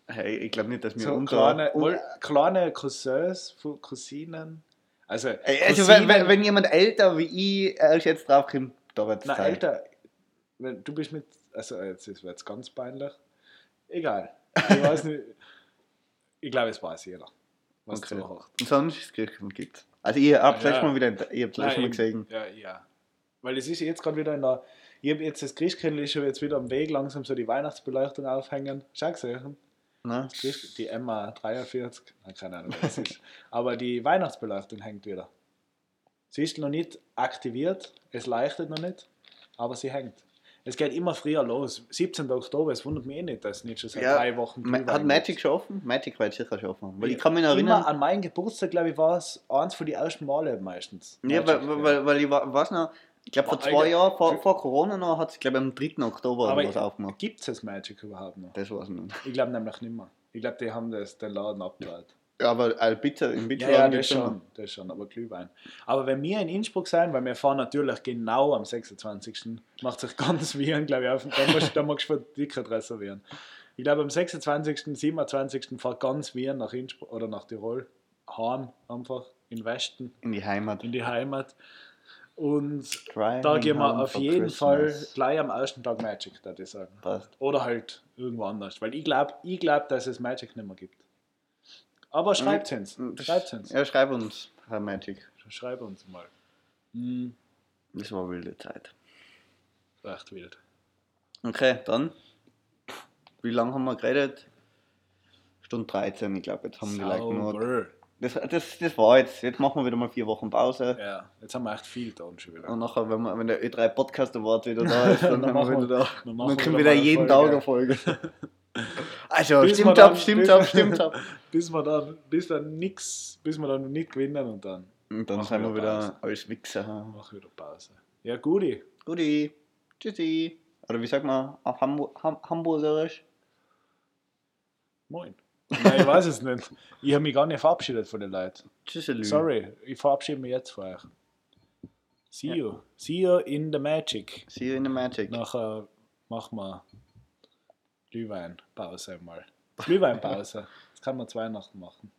Hey, ich glaube nicht, dass wir So unter... kleine, un- kleine Cousins, Cousinen. Also, also wenn, wenn, wenn jemand älter wie ich erst jetzt draufkommt, da wird es älter. Wenn du bist mit. Also, jetzt ist jetzt ganz peinlich. Egal. Ich weiß nicht. Ich glaube, es weiß jeder. Was Okay. okay. zuhört. Und sonst gibt Also ihr habt Ja. letztes Mal wieder, ihr habt letztes Mal gesehen. Ja, ja. Weil es ist jetzt gerade wieder in der. Ich habe jetzt das Christkindl ist schon jetzt wieder am Weg, langsam so die Weihnachtsbeleuchtung aufhängen. Schau gesehen. Ne? Die Emma 43, ah, keine Ahnung, was ist. Aber die Weihnachtsbeleuchtung hängt wieder. Sie ist noch nicht aktiviert, es leuchtet noch nicht, aber sie hängt. Es geht immer früher los. 17. Oktober, es wundert mich eh nicht, dass es nicht schon seit Ja, drei Wochen Glühwein Hat Magic schon offen? Magic wird sicher schon offen. Weil ich kann mich erinnern. an meinen Geburtstag, glaube ich, war es eins von den ersten Male meistens. Ja, Magic, weil, weil, weil ich wa- weiß noch, ich glaube vor Boah, zwei Alter. Jahren, vor, vor Corona noch, hat es glaube ich am 3. Oktober Aber was aufgemacht. Gibt es das Magic überhaupt noch? Das weiß ich nicht. Ich glaube nämlich nicht mehr. Ich glaube, die haben das, den Laden abgeteilt. Ja, aber äh, Pizza, im Pizza Ja, ja, das schon, das schon, aber Glühwein. Aber wenn wir in Innsbruck sein, weil wir fahren natürlich genau am 26. macht sich ganz Wien, glaube ich, auf. Da musst, da musst du für Ticket reservieren. Ich glaube, am 26., 27. fährt ganz Wien nach Innsbruck oder nach Tirol, heim einfach, in Westen, In die Heimat. in die Heimat. Und Driving da gehen wir auf jeden Fall Christmas. gleich am ersten Tag Magic, würde ich sagen. Passt. Oder halt irgendwo anders. Weil ich glaube, ich glaub, dass es Magic nicht mehr gibt. Aber schreibt uns. Schreibt uns. Ja, schreib uns, Herr Magic. Schreib uns mal. Hm, Das war wilde Zeit. echt wild. Okay, dann. Wie lange haben wir geredet? Stunde 13, ich glaube, jetzt haben die Leute nur. Das, das, das war jetzt. Jetzt machen wir wieder mal vier Wochen Pause. Ja, jetzt haben wir echt viel da schon wieder. Und nachher, wenn, wir, wenn der Ö3 Podcast Award wieder da ist, dann, Dann wir wieder da. dann Dann, können wir wieder jeden. Tag eine Folge. Also, Bis stimmt ab, stimmt ab, stimmt ab. Bis wir dann, bis dann nix, bis wir dann nicht gewinnen und dann Und dann Machen sind wir wieder Pause. als Wichser. machen wir wieder Pause. Ja, Guti. Guti. Tschüssi. Oder wie sagt man auf Hambu Ham Hamburgerisch? Moin. Nein, ich weiß es nicht. Ich habe mich gar nicht verabschiedet von den Leuten. Tschüssi. Sorry, ich verabschiede mich jetzt von euch. See Ja. you. See you in the magic. See you in the magic. Nachher machen wir Glühweinpause mal. Glühweinpause. Das kann man zu Weihnachten machen.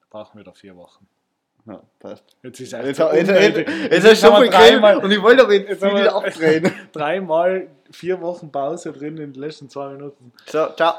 Da brauchen wir da vier Wochen. Ja, passt. Jetzt ist Jetzt, echt jetzt, jetzt, jetzt, jetzt haben schon dreimal- und ich wollte aber jetzt, Jetzt wieder abdrehen. dreimal vier Wochen Pause drin in den letzten zwei Minuten. So, ciao.